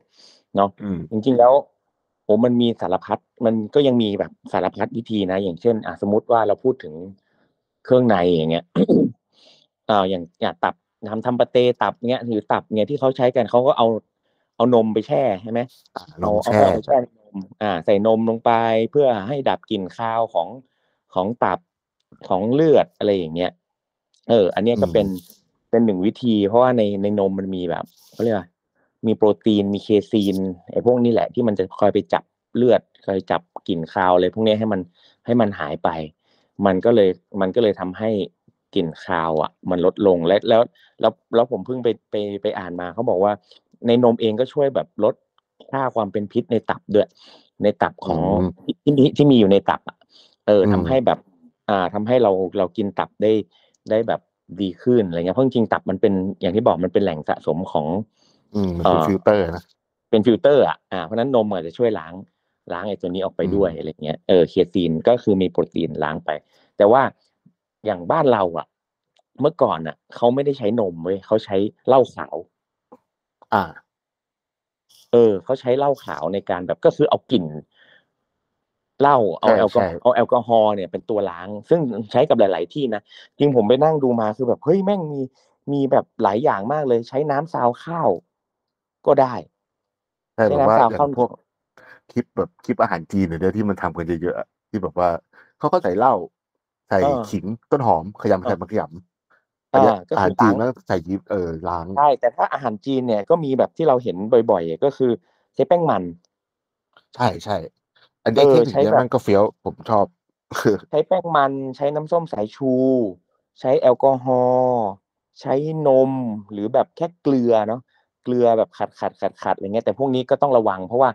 เนาะอืมจริงๆแล้ว โอ้มันมีสารพัดมันก็ยังมีแบบสารพัดวิธีนะ อย่างเช่นอะสมมติว่าเราพูดถึงเครื่องในอย่างเงี้ยอ่าอย่างอย่างตับทำทำปาเต้ตับเงี้ยหรือตับเงี้ยที่เขาใช้กันเขาก็เอาเอานมไปแช่ใช่ไหมอ่าลเอางเอาแช่เอาแช่ในนมอ่า ใส่นมลงไปเพื่อให้ดับกลิ่นคาวของของตับของเลือดอะไรอย่างเงี้ย เออ อันเนี้ยก็เป็นเป็นหนึ่งวิธี เพราะว่าในในนมมันมีแบบเขาเรียกว่า มีโปรตีนมีเคซีนไอ้พวกนี้แหละที่มันจะคอยไปจับเลือดคอยจับกลิ่นคาวอะไรพวกเนี้ยให้มันให้มันหายไป มันก็เลยมันก็เลยทำให้กลิ่นคาวอะ มันลดลงและแล้วแล้วแล้วผมเพิ่งไปไปไปอ่านมาเขาบอกว่า ในนมเองก็ช่วยแบบลดค่าความเป็นพิษในตับด้วย ในตับของอืมที่ที่ที่มีอยู่ในตับอะเอออืมทำให้แบบ อ่าทำให้เราเรากินตับได้ได้แบบดีขึ้นอะไรเงี้ยเพราะจริงๆตับมันเป็นอย่างที่บอกมันเป็นแหล่งสะสมของ อืมมันเป็นเอ่อฟิลเตอร์นะเป็นฟิลเตอร์อะอ่าเพราะฉะนั้นนมอาจจะช่วยล้างล้างไอ้ตัวนี้ออกไปด้วยอืมอะไรเงี้ยเออ casein ก็คือมีโปรตีนล้างไป แต่ว่าอย่างบ้านเราอะ เมื่อก่อนอะเขาไม่ได้ใช้นมเว้ยเขาใช้เหล้าขาว อ่า เออเขาใช้เหล้าขาวในการแบบก็คือเอากลิ่นเหล้าเอาใช่แอลกอใช่เอาแอลกอฮอล์เนี่ยเป็นตัวล้าง ซึ่งใช้กับหลาย ๆ ที่นะจริงผมไปนั่งดูมาคือแบบเฮ้ยแม่งมีมีแบบหลายอย่างมากเลย ใช้น้ำซาวข้าว ก็ได้ใช่ใช้แบบว่าน้ำซาวอย่าข้าวงพวกคลิปแบบคลิปอาหารจีนเนี่ยที่มันทำกันเยอะๆอะที่แบบว่าเขาก็ใส่เหล้าใส่เออขิงต้นหอมขยำเออขยำขยำอันเนี้ยอ่าก็อาคืหารอจีล้านงแล้วใส่ยิปเออล้างใช่แต่ถ้าอาหารจีนเนี่ยก็มีแบบที่เราเห็นบ่อยๆ ก็คือใช้แป้งมัน ใช่ใช่อันเนี้ยเออเทคนิคใช้เนี้ยแบบมันก็เฟี้ยวผมชอบใช้แป้งมันใช้น้ำส้มสายชู ใช้แอลกอฮอล์ใช้นมหรือแบบแค่เกลือเนาะ เกลือแบบขัดขัดขัดขัดอะไรเงี้ยแต่พวกนี้ก็ต้องระวังเพราะว่า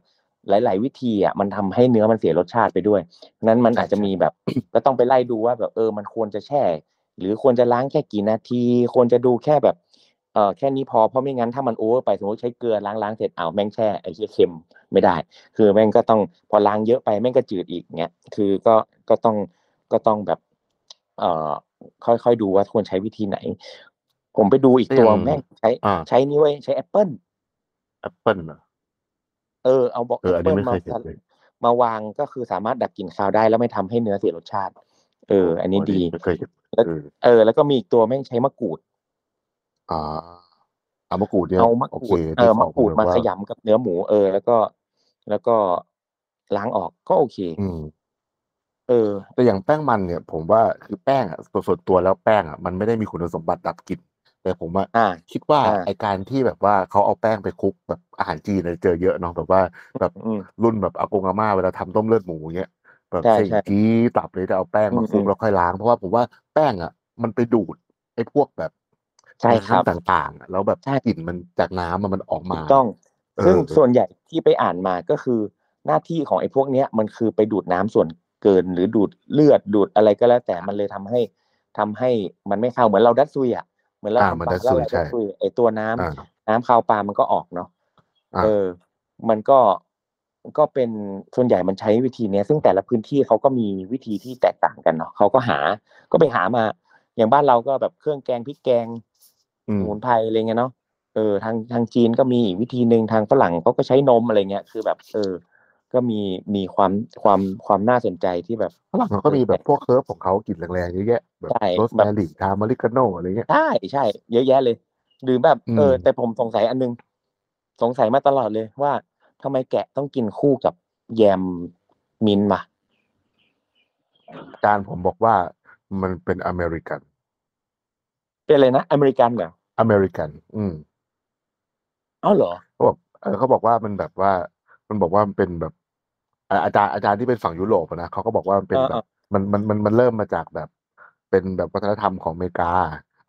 หลาย ๆ วิธีอะมันทำให้เนื้อมันเสียรสชาติไปด้วยนั้นมันใช่อาจจะใช่มีแบบก็ต้องไปไล่ดูว่าแบบเออมันควรจะแช่ หรือควรจะล้างแค่กี่นาที ควรจะดูแค่แบบเออแค่นี้พอเพราะไม่งั้นถ้ามัน over ไปสมมติใช้เกลือล้างล้างเสร็จอ้าวแม่งแช่ไอ้เหี้ยเค็มไม่ได้ คือแม่งก็ต้องพอล้างเยอะไปแม่งก็จืดอีกเงี้ยคือก็ก็ต้องก็ต้องแบบเอ่อค่อยๆดูว่าควรใช้วิธีไหน ผมไปดูอีกตัวอย่างแม่งใช้อ่าใช้นี่เว้ยใช้แอปเปิลแอปเปิลเหรอเออเอาบอกเอออันนี้ไม่เคยเห็นเปิลมามาวางก็คือสามารถดับกลิ่นคาวได้แล้วไม่ทำให้เนื้อเสียรสชาติ เออ อันนี้ดีไม่เคยเห็นแล้วเออเออ แล้วก็มีอีกตัวแม่งใช้มะกรูดอ่าเอามะกรูดเนี่ยเอามะกรูดโอเคเออที่มะกรูดแบบมาว่าขยำกับเนื้อหมูเออ แล้วก็แล้วก็ล้างออกก็โอเค อืมเออ แต่อย่างแป้งมันเนี่ย ผมว่าคือแป้งอะส่วนตัวแล้วแป้งอะมันไม่ได้มีคุณสมบัติดับกลิ่น แต่ผมอะอ่าคิดว่าอ่าไอการที่แบบว่าเขาเอาแป้งไปคลุกแบบอาหารจีนเนี่ยเจอเยอะเนาะแบบว่าแบบอืมรุ่นแบบอากงอาม่าเวลาทำต้มเลือดหมูเงี้ยแบบใช่เส้นใช่กี้ตับเลยจะเอาแป้งมาคลุอืกมแล้วค่อยล้างเพราะว่าผมว่าแป้งอะ มันไปดูดไอ้พวกแบบใช่ครับน้ำต่างๆอะแล้วแบบใช่กลิ่นมันจากน้ำอะมันออกถูมากต้องเออซึ่งส่วนใหญ่ที่ไปอ่านมาก็คือหน้าที่ของไอ้พวกเนี้ยมันคือไปดูดน้ำส่วนเกินหรือดูดเลือดดูดอะไรก็แล้วแต่มันเลยทำให้ทำให้มันไม่เข้าเหมือนเราดัดซุยอะ เหมือนเราอ่าทำมันปลาดัดแล้วซุยเราใช่ดัดซุยไอ้ตัวน้ำอ่าน้ำคาวปลามันก็ออกเนาะอ่าเออ มันก็ก็เป็นส่วนใหญ่มันใช้วิธีเนี้ย ซึ่งแต่ละพื้นที่เขาก็มีวิธีที่แตกต่างกันเนาะเขาก็หาก็ไปหามา อย่างบ้านเราก็แบบเครื่องแกงพริกแกงอืสมมุนไพรอะไรเงี้ยเนาะเออทางทางจีนก็มีอีกวิธีหนึ่งทางฝรั่งเขาก็ใช้นมอะไรเงี้ย คือแบบ เออ ก็มีมีความความความน่าสนใจที่แบบฝรั่งเขาก็มีแบบพวก herb ของเขากลิ่นแรงๆเยอะแยะแบบใช่แบแมบ rosemary thyme oregano อะไรเงี้ยใช่ใช่เยอะแยะเลย หรือแบบอืมเออ แต่ผมสงสัยอันนึง สงสัยมาตลอดเลยว่าทำไมแกะต้องกินคู่กับแยมมินท์มาอาจารย์ผมบอกว่ามันเป็นอเมริกัน เป็นอะไรนะ อเมริกันเหรออเมริกัน อืมเอ้าเหรอเขาบอกเออเขาบอกว่ามันแบบว่า มันบอกว่ามันเป็นแบบ อ่าอาจารย์อาจารย์ที่เป็นฝั่งยุโรปอะนะเขาก็บอกว่ามันเป็นเออแบเออบมันมันมันมันเริ่มมาจากแบบ เป็นแบบวัฒนธรรมของอเมริกา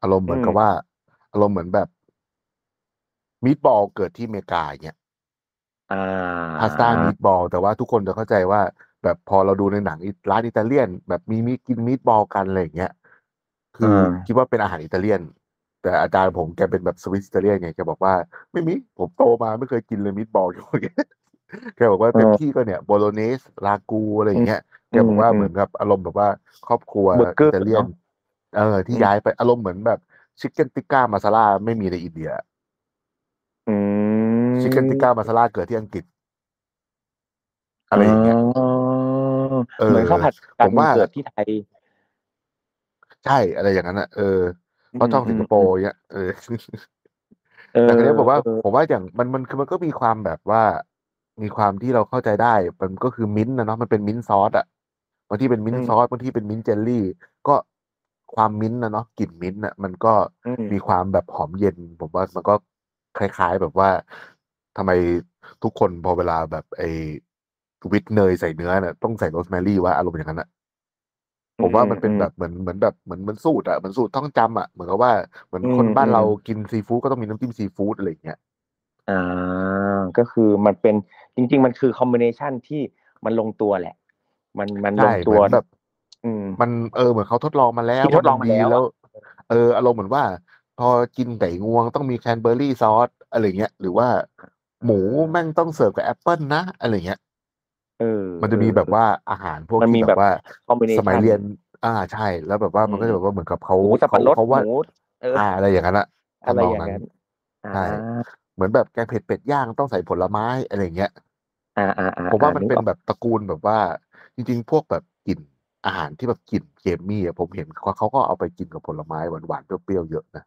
อารมณ์เหมือนกับอืมว่า อารมณ์เหมือนแบบมีดบอลเกิดที่อเมริกาอย่างเงี้ยอ่าพาสต้ามีดบอลแต่ว่าทุกคนจะเข้าใจว่า แบบพอเราดูในหนังอิร้านอิตาเลียน แบบมีมีกินมีดบอลกันอะไรอย่างเงี้ยคืออาคิดว่าเป็นอาหารอิตาเลียน แต่อาจารย์ผมแกเป็นแบบสวิสอิตาเลียนไงแกบอกว่า ไม่มีผมโตมาไม่เคยกินเลย meatball อย่างเงี้ย แกบอกว่าเออเต็มที่ก็เนี่ย bolognese ragu อะไรอย่างเงี้ยแกบอกว่าอืมเหมือนกับอารมณ์แบบว่าครอบครัวเบอร์เกอร์อิตาเลียนเนอะเออที่อืมย้ายไปอารมณ์เหมือนแบบ chicken tikka masala ไม่มีในอินเดียอืม chicken tikka masala เกิดที่อังกฤษ อะไรอย่างเงี้ยอ๋อเออเหมือนข้าวผัดกัผมว่าเกิดที่ไทย ใช่อะไรอย่างนั้นอะเออเพราะช่องสิงคโปร์เนี่ยเออเออแต่ครั้นี้บอกว่าเออผมว่าอย่างมันมันคือมันก็มีความแบบว่า มีความที่เราเข้าใจได้ มันก็คือมิ้นท์นะเนาะมันเป็น mint sauce อะบางที่เป็น mint sauce บางที่เป็น mint jelly ก็ความมิ้นท์นะเนาะกลิ่นมิ้นท์น่ะมันก็อืมมีความแบบหอมเย็น ผมว่ามันก็คล้ายๆแบบว่าทำไมทุกคนพอเวลาแบบไอ้วิตเนยใส่เนื้อเนี่ยต้องใส่โรสแมรี่ว่าอารมณ์อย่างนั้นอะผมว่ามันเป็นแบบเหมือนเหมือนแบบเหมือนเหมือนสูตรอะเหมือนสูตรท่องจำอะเหมือนกับว่าเหมือนอืมคนบ้านอืมเรากินซีฟู้ดก็ต้องมีน้ำจิ้มซีฟู้ดอะไรอย่างเงี้ย อ่าก็คือมันเป็นจริง ๆ มันคือ combina tion ที่มันลงตัวแหละ มันมันลใช่เหมือนแบบ อืม มันเออเหมือนเขาทดลองมาแล้วที่ทดลองมาแล้ว อะแล้วเอออารมณ์เหมือนว่า พอกินไก่งวงต้องมี cranberry sauce อะไรเงี้ยหรือว่าหมูแม่งต้องเสิร์ฟกับแอปเปิลนะอะไรเงี้ย เออมันจะมีแบบว่าอาหารพวกมันมีที่แบแบบบว่า combination สมัยเรียน อ่าใช่ แล้วแบบว่ามันก็อืมจะแบบว่าเหมือนกับเขาหมูสับเขาปะรดเขาหว่า มูเอออ่า อะไรอย่างนั้นอะอะไรทำนองอย่างนั้น นั้น อ่าใช่ เหมือนแบบแกงเผ็ดเป็ดย่างต้องใส่ผลไม้อะไรเงี้ยอ่าอ่าอ่าผมว่ามันกเป็นออกแบบตระกูลแบบว่า จริง ๆ พวกแบบกลิ่นอาหารที่แบบกลิ่นเกมมี่อะผมเห็นเขาเขาก็เอาไปกินกับผลไม้หวานๆเปรี้ยวๆเยอะนะ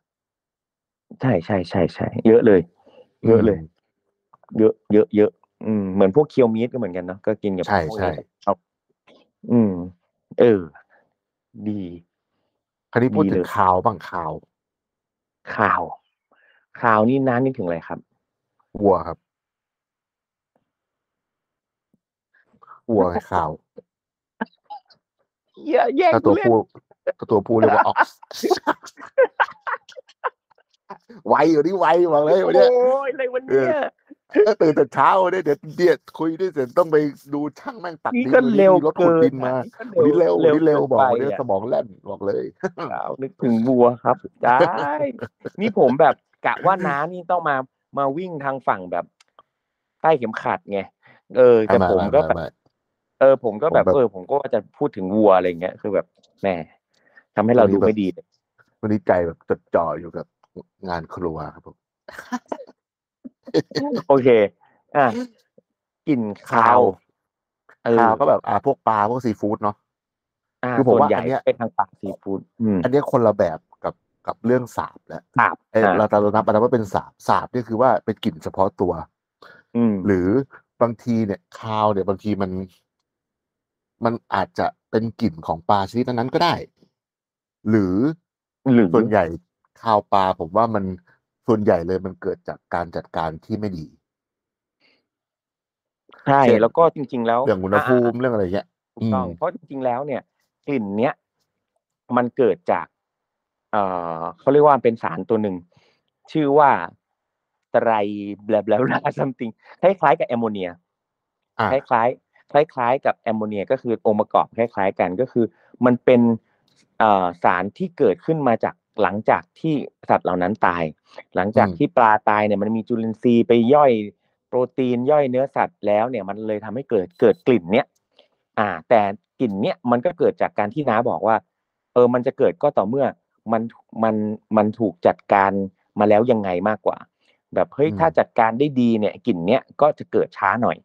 ใช่ใช่ใช่ใช่เยอะเลย เยอะเลยมเยอะเยอะเยอะอืมเหมือนพวกเคียวมีดก็เหมือนกันเนาะก็กินกับใช่พวกใช่นี้เอาอืม เออ ดี คราวนี้พูดดีถึเลงยข่าวบ้างข่าว ข่าว ข่าวนี่น้านึกถึงอะไรครับ วัวครับวัวไงข่าวอย่าแย่งถ้ากูตัวเล่นผู้ถ้าตัวผู้เรียกว่าออกไวอยู่นี่ไวบอกเลยวันเนี้ย โอ้ยอะไรวันเนี้ย เออตื่นแต่เช้าเนี่ยเดี๋ยวเดี๋ยวคุยด้วยเสร็จต้องไปดูช่างแม่งตัดนี่ดินก็วันเร็นี้วมีรถขุเกิดนดินมาอะวันนี้เร็ววันนี้เร็วกิบอกไปวันนี้อะสมองแล่นบอกเลยข่าวนึกถึงวัวครับ ได้ นี่ผมแบบ กะว่าน้านี่ต้องมามาวิ่งทางฝั่งแบบ ใต้เข็มขัดไงเออแต่ไม่ผมไม่ก็ไม่แบบไม่เออ ผมก็แบบผมแบบเออ ผมก็ว่าจะพูดถึงวัวอะไรเงี้ยคือแบบแหมทำให้เราดูไม่ดีเลยวันนี้ใจแบบจดจ่ออยู่กับงานครัวครับผมโอเค อะกลิ่นคาวเออคาวก็แบบ อ่าพวกปลาพวกซีฟู้ดเนาะอ่าคือผมส่วนว่าใหญ่อันเนี้ยเป็นทางปากซีฟู้ดอืมอันเนี้ยคนละแบบ กับกับเรื่องสาบแล้วครับเอ้ยอ่าเราเรานับเรานับว่าเป็นสาบสาบนี่คือว่าเป็นกลิ่นเฉพาะตัว อืมหรือบางทีเนี่ยคาวเนี่ยบางทีมัน มันอาจจะเป็นกลิ่นของปลาชนิดนั้นๆก็ได้ หรือหรือส่วนใหญ่คาวปลาผมว่ามันส่วนใหญ่เลยมันเกิดจากการจัดการที่ไม่ดีใช่เช่นแล้วก็จริง ๆ แล้วเรื่องอุณหภูมิเรื่องอะไรเงี้ยถูกต้องอืมเพราะจริงๆแล้วเนี่ย กลิ่นเนี้ยมันเกิดจาก เอ่อเขาเรียกว่าเป็นสารตัวหนึ่ง ชื่อว่าไตรแบลาบลาซัมติงคล้ายๆกับแอมโมเนียคล้ายๆคล้ายๆกับแอมโมเนียก็คือองค์ประกอบคล้าย ๆ กันก็คือ มันเป็นสารที่เกิดขึ้นมาจากหลังจากที่สัตว์เหล่านั้นตาย หลังจากที่ปลาตายเนี่ยมันมีจุลินทรีย์ไปย่อยโปรตีนย่อยเนื้อสัตว์แล้วเนี่ยมันเลยทำให้เกิดเกิดกลิ่นเนี้ยอ่า แต่กลิ่นเนี้ยมันก็เกิดจากการที่น้าบอกว่า เออมันจะเกิดก็ต่อเมื่อ มันมันมันถูกจัดการมาแล้วยังไงมากกว่า แบบเฮ้ยอืมถ้าจัดการได้ดีเนี่ยกลิ่นเนี้ยก็จะเกิดช้าหน่อย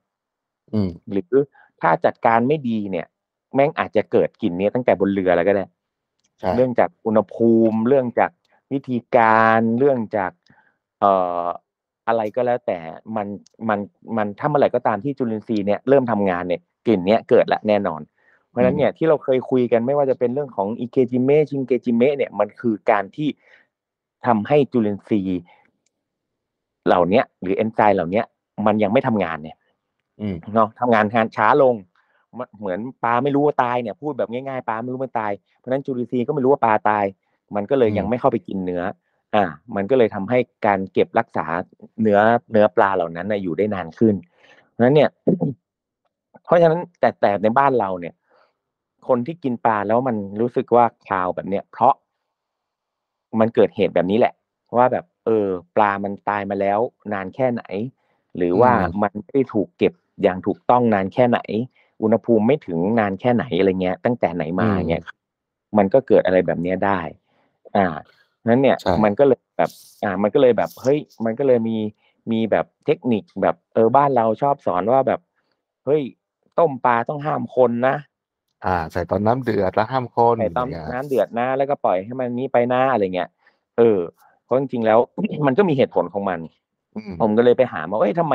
อืมหรือถ้าจัดการไม่ดีเนี่ย แม่งอาจจะเกิดกลิ่นเนี้ยตั้งแต่บนเรือแล้วก็ได้ใช่เรื่องจากอุณหภูมิเรื่องจากวิธีการเรื่องจากเอ่ออะไรก็แล้วแต่มันมันมันถ้าเมื่อไหร่ก็ตามที่จุลินทรีย์เนี่ยเริ่มทำงานเนี่ยกลิ่นเนี้ยเกิดละแน่นอนเพ ราะฉะนั้นเนี่ยที่เราเคยคุยกันไม่ว่าจะเป็นเรื่องของอิเคจิเมะชิงเกจิเมะเนี่ยมันคือการที่ทำให้จุลินทรีย์เหล่าเนี้ยหรือเอนไซม์เหล่าเนี้ยมันยังไม่ทำงานเนี่ยอืมเนาะทำงานงานช้าลงมเหมือนปลาไม่รู้ว่าตายเนี่ย พูดแบบง่ายๆปลาไม่รู้มันตายเพราะฉะนั้นจุลินทรีย์ก็ไม่รู้ว่าปลาตาย มันก็เลยอืมยังไม่เข้าไปกินเนื้อ อ่า มันก็เลยทำให้การเก็บรักษาเนื้อเนื้อปลาเหล่านั้นนะอยู่ได้นานขึ้นเพราะฉะนั้นเนี่ย เพราะฉะนั้นแต่แต่ในบ้านเราเนี่ย คนที่กินปลาแล้วมันรู้สึกว่าคาวแบบเนี้ยเพราะมันเกิดเหตุแบบนี้แหละ ว่าแบบ เออ ปลามันตายมาแล้ว นานแค่ไหน หรือว่าอืมมันไม่ได้ถูกเก็บอย่างถูกต้องนานแค่ไหน อุณหภูมิไม่ถึงนานแค่ไหนอะไรเงี้ย ตั้งแต่ไหนมาอืมเงี้ยมันก็เกิดอะไรแบบเนี้ยได้ อ่านั้นเนี่ยใช่มันก็เลยแบบ อ่า มันก็เลยแบบเฮ้ย มันก็เลยมีมีแบบเทคนิคแบบเออบ้านเราชอบสอนว่าแบบ เฮ้ย ต้มปลาต้องห้ามคนนะ อ่า ใส่ตอนน้ำเดือดแล้วห้ามคนใส่ต้มย่างเงี้ยน้ำเดือดนะแล้วก็ปล่อยให้มันนี้ไปหน้าอะไรเงี้ยเออเพราะจริงๆแล้วมันก็มีเหตุผลของมันอืมผมก็เลยไปหามาว่าเอ้ยทำไม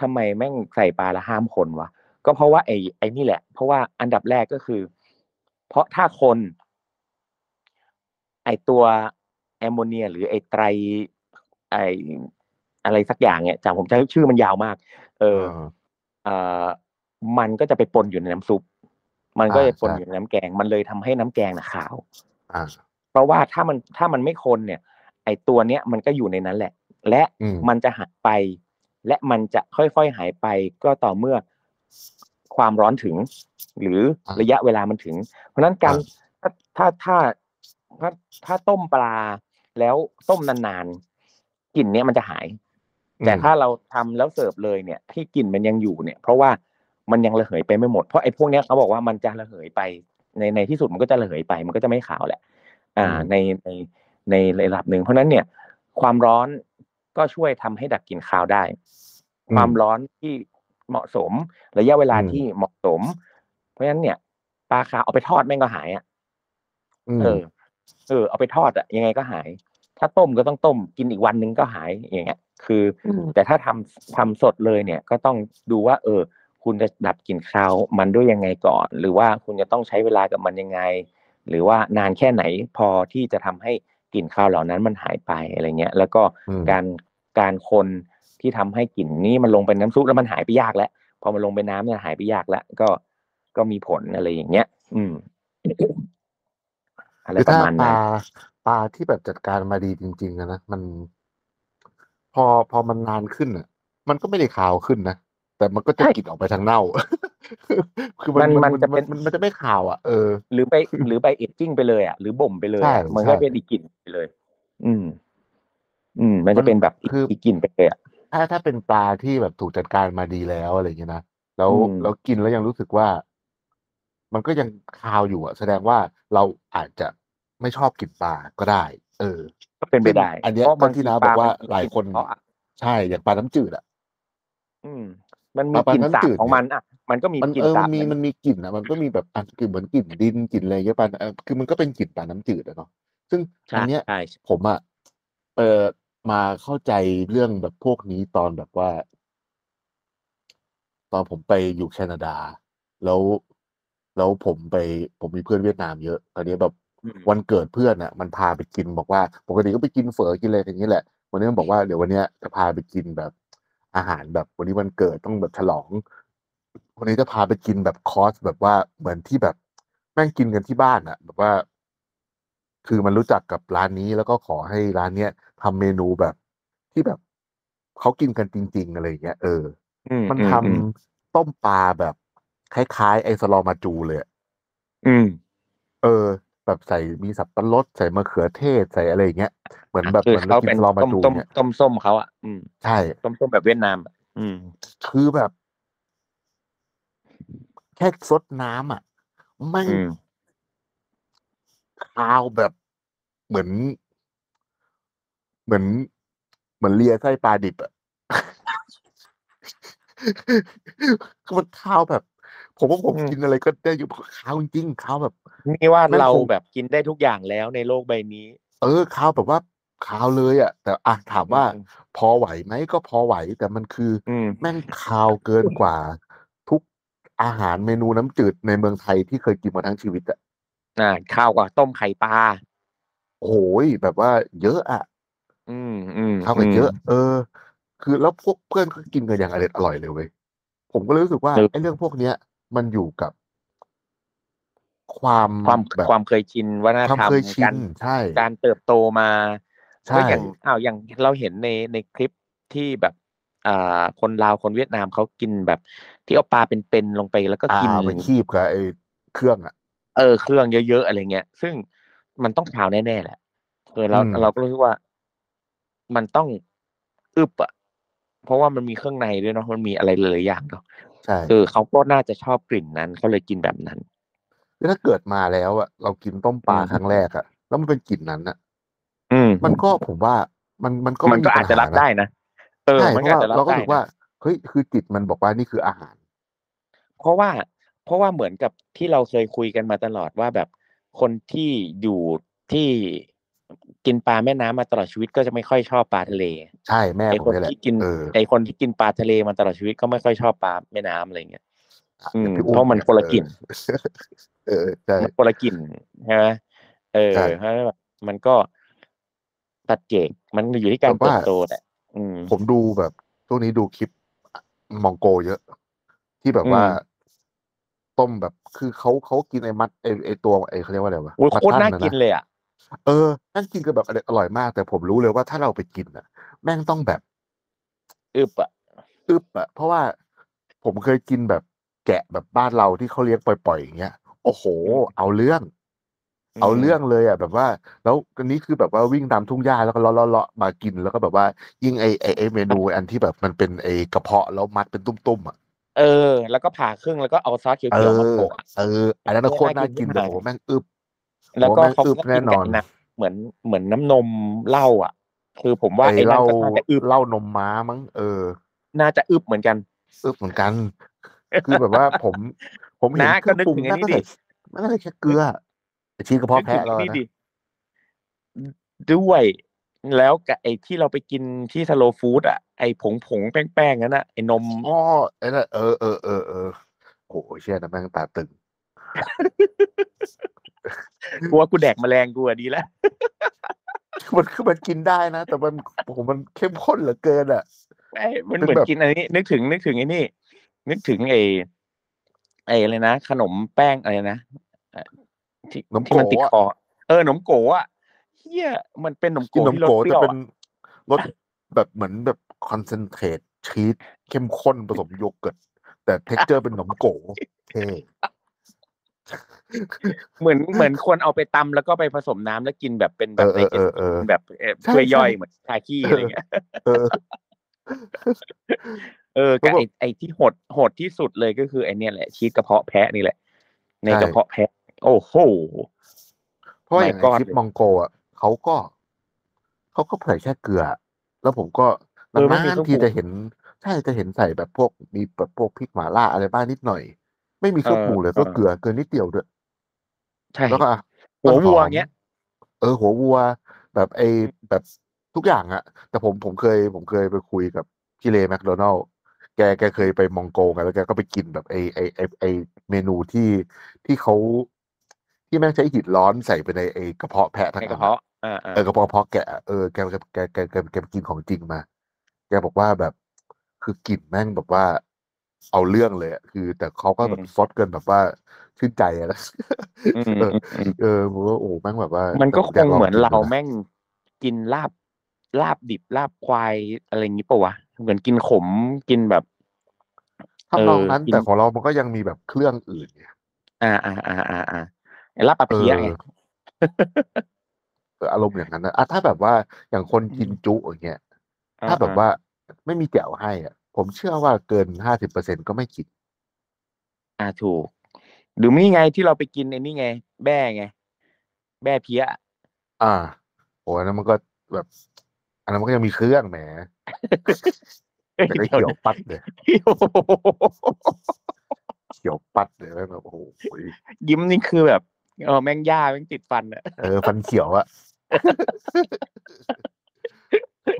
ทำไมแม่งใส่ปลาแล้วห้ามคนวะก็เพราะว่าไอ้ไอ้นี่แหละ เพราะว่าอันดับแรกก็คือ เพราะถ้าคน ไอ้ตัวแอมโมเนีย หรือไอ้ไตรไอ้อะไรสักอย่างเนี่ยจำผมจำชื่อมันยาวมาก เออเอ่อมันก็จะไปปนอยู่ในน้ำซุป มันก็อ่าจะปนใช่อยู่ในน้ำแกง มันเลยทำให้น้ำแกงน่ะขาวอ่าเพราะว่าถ้ามันถ้ามันไม่คนเนี่ย ไอตัวเนี้ยมันก็อยู่ในนั้นแหละ และอืมมันจะหายไป และมันจะค่อยๆหายไปก็ต่อเมื่อความร้อนถึง หรือระยะเวลามันถึง เพราะฉะนั้นการถ้าถ้าถ้าถ้าถ้าต้มปลาแล้วต้มนานๆกลิ่นเนี้ยมันจะหาย แต่ถ้าเราทำแล้วเสิร์ฟเลยเนี่ย ที่กลิ่นมันยังอยู่เนี่ย เพราะว่า มันยังระเหยไปไม่หมดเพราะไอ้พวกเนี้ยเขาบอกว่ามันจะระเหยไปในในที่สุดมันก็จะระเหยไป มันก็จะไม่ขาวแหละ อ่าอืมในในในระดับหนึ่งเพราะฉะนั้นเนี่ย ความร้อนก็ช่วยทำให้ดับกลิ่นคาวได้ ความร้อนที่เหมาะสมระยะเวลาอืมที่เหมาะสม เพราะฉะนั้นเนี่ยปลาคาวเอาไปทอดแม่งก็หายอะมเออเออ เอาไปทอดอะยังไงก็หาย ถ้าต้มก็ต้องต้มกินอีกวันหนึงก็หายอย่างเงี้ย คืออมแต่ถ้าทำทำสดเลยเนี่ย ก็ต้องดูว่า เออ คุณจะดับกลิ่นคาวมันด้วยยังไงก่อน หรือว่าคุณจะต้องใช้เวลากับมันยังไง หรือว่านานแค่ไหนพอที่จะทำให้กลิ่นคาวเหล่านั้นมันหายไปอะไรเงี้ย แล้วก็อืมการการคนที่ทำให้กลิ่นนี้มันลงไปน้ำซุปแล้วมันหายไปยากแล้วพอมันลงไปน้ำเนี่ยหายไปยากแล้วก็ก็มีผลอะไรอย่างเงี้ย อืมอะไรคือประถ้ามาณปนั้ลานปลาที่แบบจัดการมาดีจริงๆอะนะมัน พอพอมันนานขึ้นอะ มันก็ไม่ได้ขาวขึ้นนะ แต่มันก็จะใช่กลิ่นออกไปทางเน่า คือมันมันมันมันจะเป็นมันมันจะไม่ขาวอะเออหรือไปหรือไปเอจจิ้งไปเลยอะหรือบ่มไปเลยใช่อะมันก็ใช่เป็นอีกกลิ่นไปเลย อืม อืม มันมัจะนเป็นแบบอีกคืออีกกลิ่นไปเลยอะถ้าถ้าเป็นปลาที่แบบถูกจัดการมาดีแล้วอะไรอย่างเงี้ยนะแล้วอืมแล้วกินแล้วยังรู้สึกว่า มันก็ยังคาวอยู่อะ แสดงว่าเราอาจจะไม่ชอบกินปลาก็ได้ เออ ก็เป็นไปได้ อันเนี้ยเพราะบางที่ทีน้าปลบอกว่ามันหลายคนเพราะอะใช่อย่างปลาน้ำจืดอะ อืม มันมีปลากลิ่นน้ำสาบจืดของเนี่ยมันอะ มันก็มีมันกลิ่เอนอสามับนมีมันมันมีกลิ่นอะมันก็มีแบบอะกลิ่นเหมือนกลิ่นดินกลิ่นอะไรเงี้ยปลาเออคือมันก็เป็นกลิ่นปลาน้ำจืดอะเนาะซึ่งอัใช่นเนี้ยใช่ผมอะเออมาเข้าใจเรื่องแบบพวกนี้ตอนแบบว่า ตอนผมไปอยู่แคนาดา แล้วแล้วผมไป ผมมีเพื่อนเวียดนามเยอะตอนนี้แบบอืมวันเกิดเพื่อนอะ มันพาไปกินบอกว่าปกติก็ไปกินเฝอกินอะไรอย่างนี้แหละ วันนี้มันบอกว่าเดี๋ยววันเนี้ยจะพาไปกินแบบ อาหารแบบวันนี้วันเกิดต้องแบบฉลอง วันนี้จะพาไปกินแบบคอร์สแบบว่าเหมือนที่แบบแม่งกินกันที่บ้านอะแบบว่า คือมันรู้จักกับร้านนี้แล้วก็ขอให้ร้านเนี้ยทำเมนูแบบที่แบบเขากินกันจริง ๆ อะไรอย่างเงี้ยเอออืมมันอืทำอืมต้มปลาแบบคล้ายๆ ไอสลอมาจูเลยอะอืม เออ แบบใส่มีสับปะรดใส่มะเขือเทศใส่อะไรอย่างเงี้ยเหมือนแบบคือเหมือนเราเขากินเป็นสลอมาต้มจูต้มเนี่ยต้มส้มเขาอะอืมใช่ต้มส้มแบบเวียดนามอะอืม คือแบบ แค่ซดน้ำอะแม่งอืมคาวแบบเหมือน เหมือน เหมือนเลียไส้ปลาดิบอะคือมันคาวแบบ ผมว่าผมอืมกินอะไรก็ได้อยู่คาวจริงๆคาวแบบนี่ว่าแม่งเราคงแบบกินได้ทุกอย่างแล้วในโลกใบนี้ เออคาวแบบว่าคาวเลยอะ แต่อะถามว่าอืมพอไหวไหมก็พอไหวแต่มันคืออืมแม่งคาวเกินกว่า ทุกอาหารเมนูน้ำจืดในเมืองไทยที่เคยกินมาทั้งชีวิตอะอ่าข้าวกว่าต้มไข่ปลาโอ้ยแบบว่าเยอะอะ อืมอืมข้าวกันมเยอะ เออ คือแล้วพวกเพื่อนก็กินกันอย่างอร่อยอร่อยเลยเว้ยผมก็เลยรู้สึกว่าเออไอ้เรื่องพวกเนี้ย มันอยู่กับความความแบบความเคยชินวัฒนความธรรมเคยชิการนใช่การเติบโตมาใช่ก็อย่างอ้าวอย่างเราเห็นในในคลิปที่แบบอ่าคนลาวคนเวียดนามเขากินแบบ ที่เอาปลาเป็นๆลงไปแล้วก็อ่ากินเอาไปคีบกับไอ้เครื่องอะ เออเครื่องเยอะๆอะไรเงี้ย ซึ่งมันต้องขาวแน่ๆแหละเออเราอืมเราก็รู้สึกว่ามันต้องอึบอะเพราะว่ามันมีเครื่องในด้วยเนาะมันมีอะไรหลายๆอย่างเนาะ ใช่เออเขาก็น่าจะชอบกลิ่นนั้นเขาเลยกินแบบนั้นคือถ้าเกิดมาแล้วอะเรากินต้มปลาอืมครั้งแรกอะแล้วมันเป็นกลิ่นนั้นอะอืมมันก็ผมว่ามันมันก็มันก็ไอาจจะรับปัญหนได้นะเออใช่มันเพก็ราะอาจว่าจะรับเราก็ได้รู้สึกว่านะเฮ้ยคือจิตมันบอกว่านี่คืออาหาร เพราะว่าเพราะว่าเหมือนกับที่เราเคยคุยกันมาตลอดว่าแบบคนที่อยู่ที่ กินปลาแม่น้ำมาตลอดชีวิตก็จะไม่ค่อยชอบปลาทะเล ใช่แม่ไอผมคนนี่แหละที่กินเออไอคนที่กินปลาทะเลมาตลอดชีวิตก็ไม่ค่อยชอบปลาแม่น้ำอะไรเงี้ยอืมย่างพี่เพราะมันยคนละกลิ่นเออใช่มันคนละกลิ่นใช่ไหมเออใช่เพราะฉะนั้นแบบมันก็ตัดเจกมันอยู่ที่การแต่ว่าเติบโตแหละอืมผมดูแบบช่วงนี้ดูคลิปมองโกเยอะ ที่แบบอืมว่าต้มแบบคือเขาเขากินไอ้มัดไอ้ไอ้ตัวไอ้เขาเรียกว่าอะไรวะโอ้ยมัดโคตรท่น่าอะกินเลยอะ เออนั่งกินกันแบบอร่อยมาก แต่ผมรู้เลยว่าถ้าเราไปกินอะ แม่งต้องแบบอึบอะอึบอะเพราะว่าผมเคยกินแบบแกะแบบบ้านเราที่เขาเลี้ยงปล่อยๆอย่างเงี้ยโอ้โห เอาเรื่องอืมเอาเรื่องเลยอะแบบว่า แล้วอันนี้คือแบบว่าวิ่งตามทุ่งหญ้าแล้วก็เลาะเลาะเลาะมากินแล้วก็แบบว่า ยิ่งไอไอไอเมนูอันที่แบบมันเป็นไอกระเพาะแล้วมัดเป็นตุ้มๆอะเออ แล้วก็ผ่าครึ่งแล้วก็เอาซอสเขีเอยวๆมาอโปะอะเออ อันนั้นนะเออโคตรน่าน่ากิกินนเลยมากโอ้โหแม่งอึบ แล้วก็โอ้แม่งเขาอึบก็แน่กินนกัอบนน้ำเหมือนเหมือนน้ำนมเหล้าอะ คือผมว่าไอไอ้เหนั่นล้าก็น่าจะอึบเหล้านมม้ามั้งเออ น่าจะอึบเหมือนกันอึบเหมือนกัน คือแบบว่าผม ผมเห็นนะเครื่องก็นึกปรุงถึงไอ้แม่งนี่ก็ใส่ดิแม่งก็ใส่แค่เกลือไอ้ชีสกระเพาะนึกถึแพะงเราไอ้นี่นะดิด้วยแล้วกับไอ้ที่เราไปกินที่สโลฟู้ดอะไอ้ผงผงๆแป้งๆนั้นอะไอ้นมอ๋อไอ้นั่นเออเออเออเออโอ้โหเชี่ยนะแม่งตาตึง กูว่ากูแดกแมลงกูอะดีแล้วคือมันคือมันกินได้นะ แต่มันโอ้โหมันเข้มข้นเหลือเกินอะไอ้มันเป็นเหมือนแบบกินอันนี้ นึกถึงนึกถึงไอ้นี่ นึกถึงไอ้ไอ้อะไรนะขนมแป้งอะไรนะเอ่อที่ขนมที่มันติดโกะอะคอเออขนมโกะอะเฮียมันเป็นขนมกินโกะนมที่รสโกะเปรี้จะยวเป็นอะรสแบบเหมือนแบบคอนเซนเทรตชีสเข้มข้นผสมโยเกิร์ตแต่เท็กเจอร์เป็นขนมโกะเท่ เหมือนเหมือนคนเอาไปตำแล้วก็ไปผสมน้ำแล้วกินแบบเป็นแบเอบอในเออเออเออแบบเอ่อใช่ช่วยย่อยใช่เหมือนชาขี้อะไรเงี้ยเออเออก็กับแบบไอ้ไอ้ที่โหดโหดที่สุดเลยก็คือไอ้เนี่ยแหละชีสกระเพาะแพะนี่แหละ ในใช่กระเพาะแพะ โอ้โหเพราะว่า My อย่างใน God คลิปมองโกอะเขาก็เขาก็ใส่แค่เกลือ แล้วผมก็เออไม่มีนานเครื่องๆทีปรุงจะเห็น ใช่จะเห็นใส่แบบพวกมีแบบพวกพริกหม่าล่าอะไรบ้างนิดหน่อย ไม่มีเครื่องปรุงเลยก็เกลือเกลือนิดเดียวด้วยใช่แล้วก็อะหัววัวต้นหอมเงี้ย เออ หัววัว แบบไอแบบทุกอย่างอะแต่ผมผมเคย ผมเคยไปคุยกับพี่เลแมคโดนัลแกแกเคยไปมองโกกันแล้วแกก็ไปกินแบบไอไอไอไอเมนูที่ที่เขาที่แม่งใช้หินร้อนใส่ไปในไอกระเพาะแพะทั้งในอันกระเพาะอ่าอ่าเออกระเพาะเพาะแกะเออแกแกแกแกแกแกไปกินของจริงมา แกบอกว่าแบบคือกลิ่นแม่งแบบว่า เอาเรื่องเลยอะคือ แต่เขาก็แบบซดเกินแบบว่าชื่นใจอะนะอืมเอออืมเออผมว่าโอ้แม่งแบบว่า มันก็คยางลเหมือนกิเราดูนะแม่งกินลาบลาบดิบลาบควายอะไรอย่างงี้ปะวะเหมือนกินขมกินแบบทำนองนั้นเออกินแต่ของเรามันก็ยังมีแบบเครื่องอื่นไงอ่าอ่าอ่าอ่าอ่าไอ้ลาบปลาเอเพี้ยอไงเอออารมณ์อย่างนั้นนะอะถ้าแบบว่าอย่างคนกินจุอย่างเงี้ยถ้าแบบว่าไม่มีแจ่วให้อะ ผมเชื่อว่าเกินห้าสิบเปอร์เซ็นก็ไม่กินอ่าถูก หรือมีไงที่เราไปกินไอ้นี่ไง แบ้ไง แบ้เพี้ยอ่าโอ้อันนั้นมันก็แบบ อันนั้นมันก็ยังมีเครื่องแหมแต่ก็เดี๋ยวเขียวนะปัดเลยโอ้โหเขียวปัดเลยแม่งแบบโอ้โหยิ้มนี่คือแบบเออแม่งย่าแม่งติดฟันอะเออฟันเขียวอะ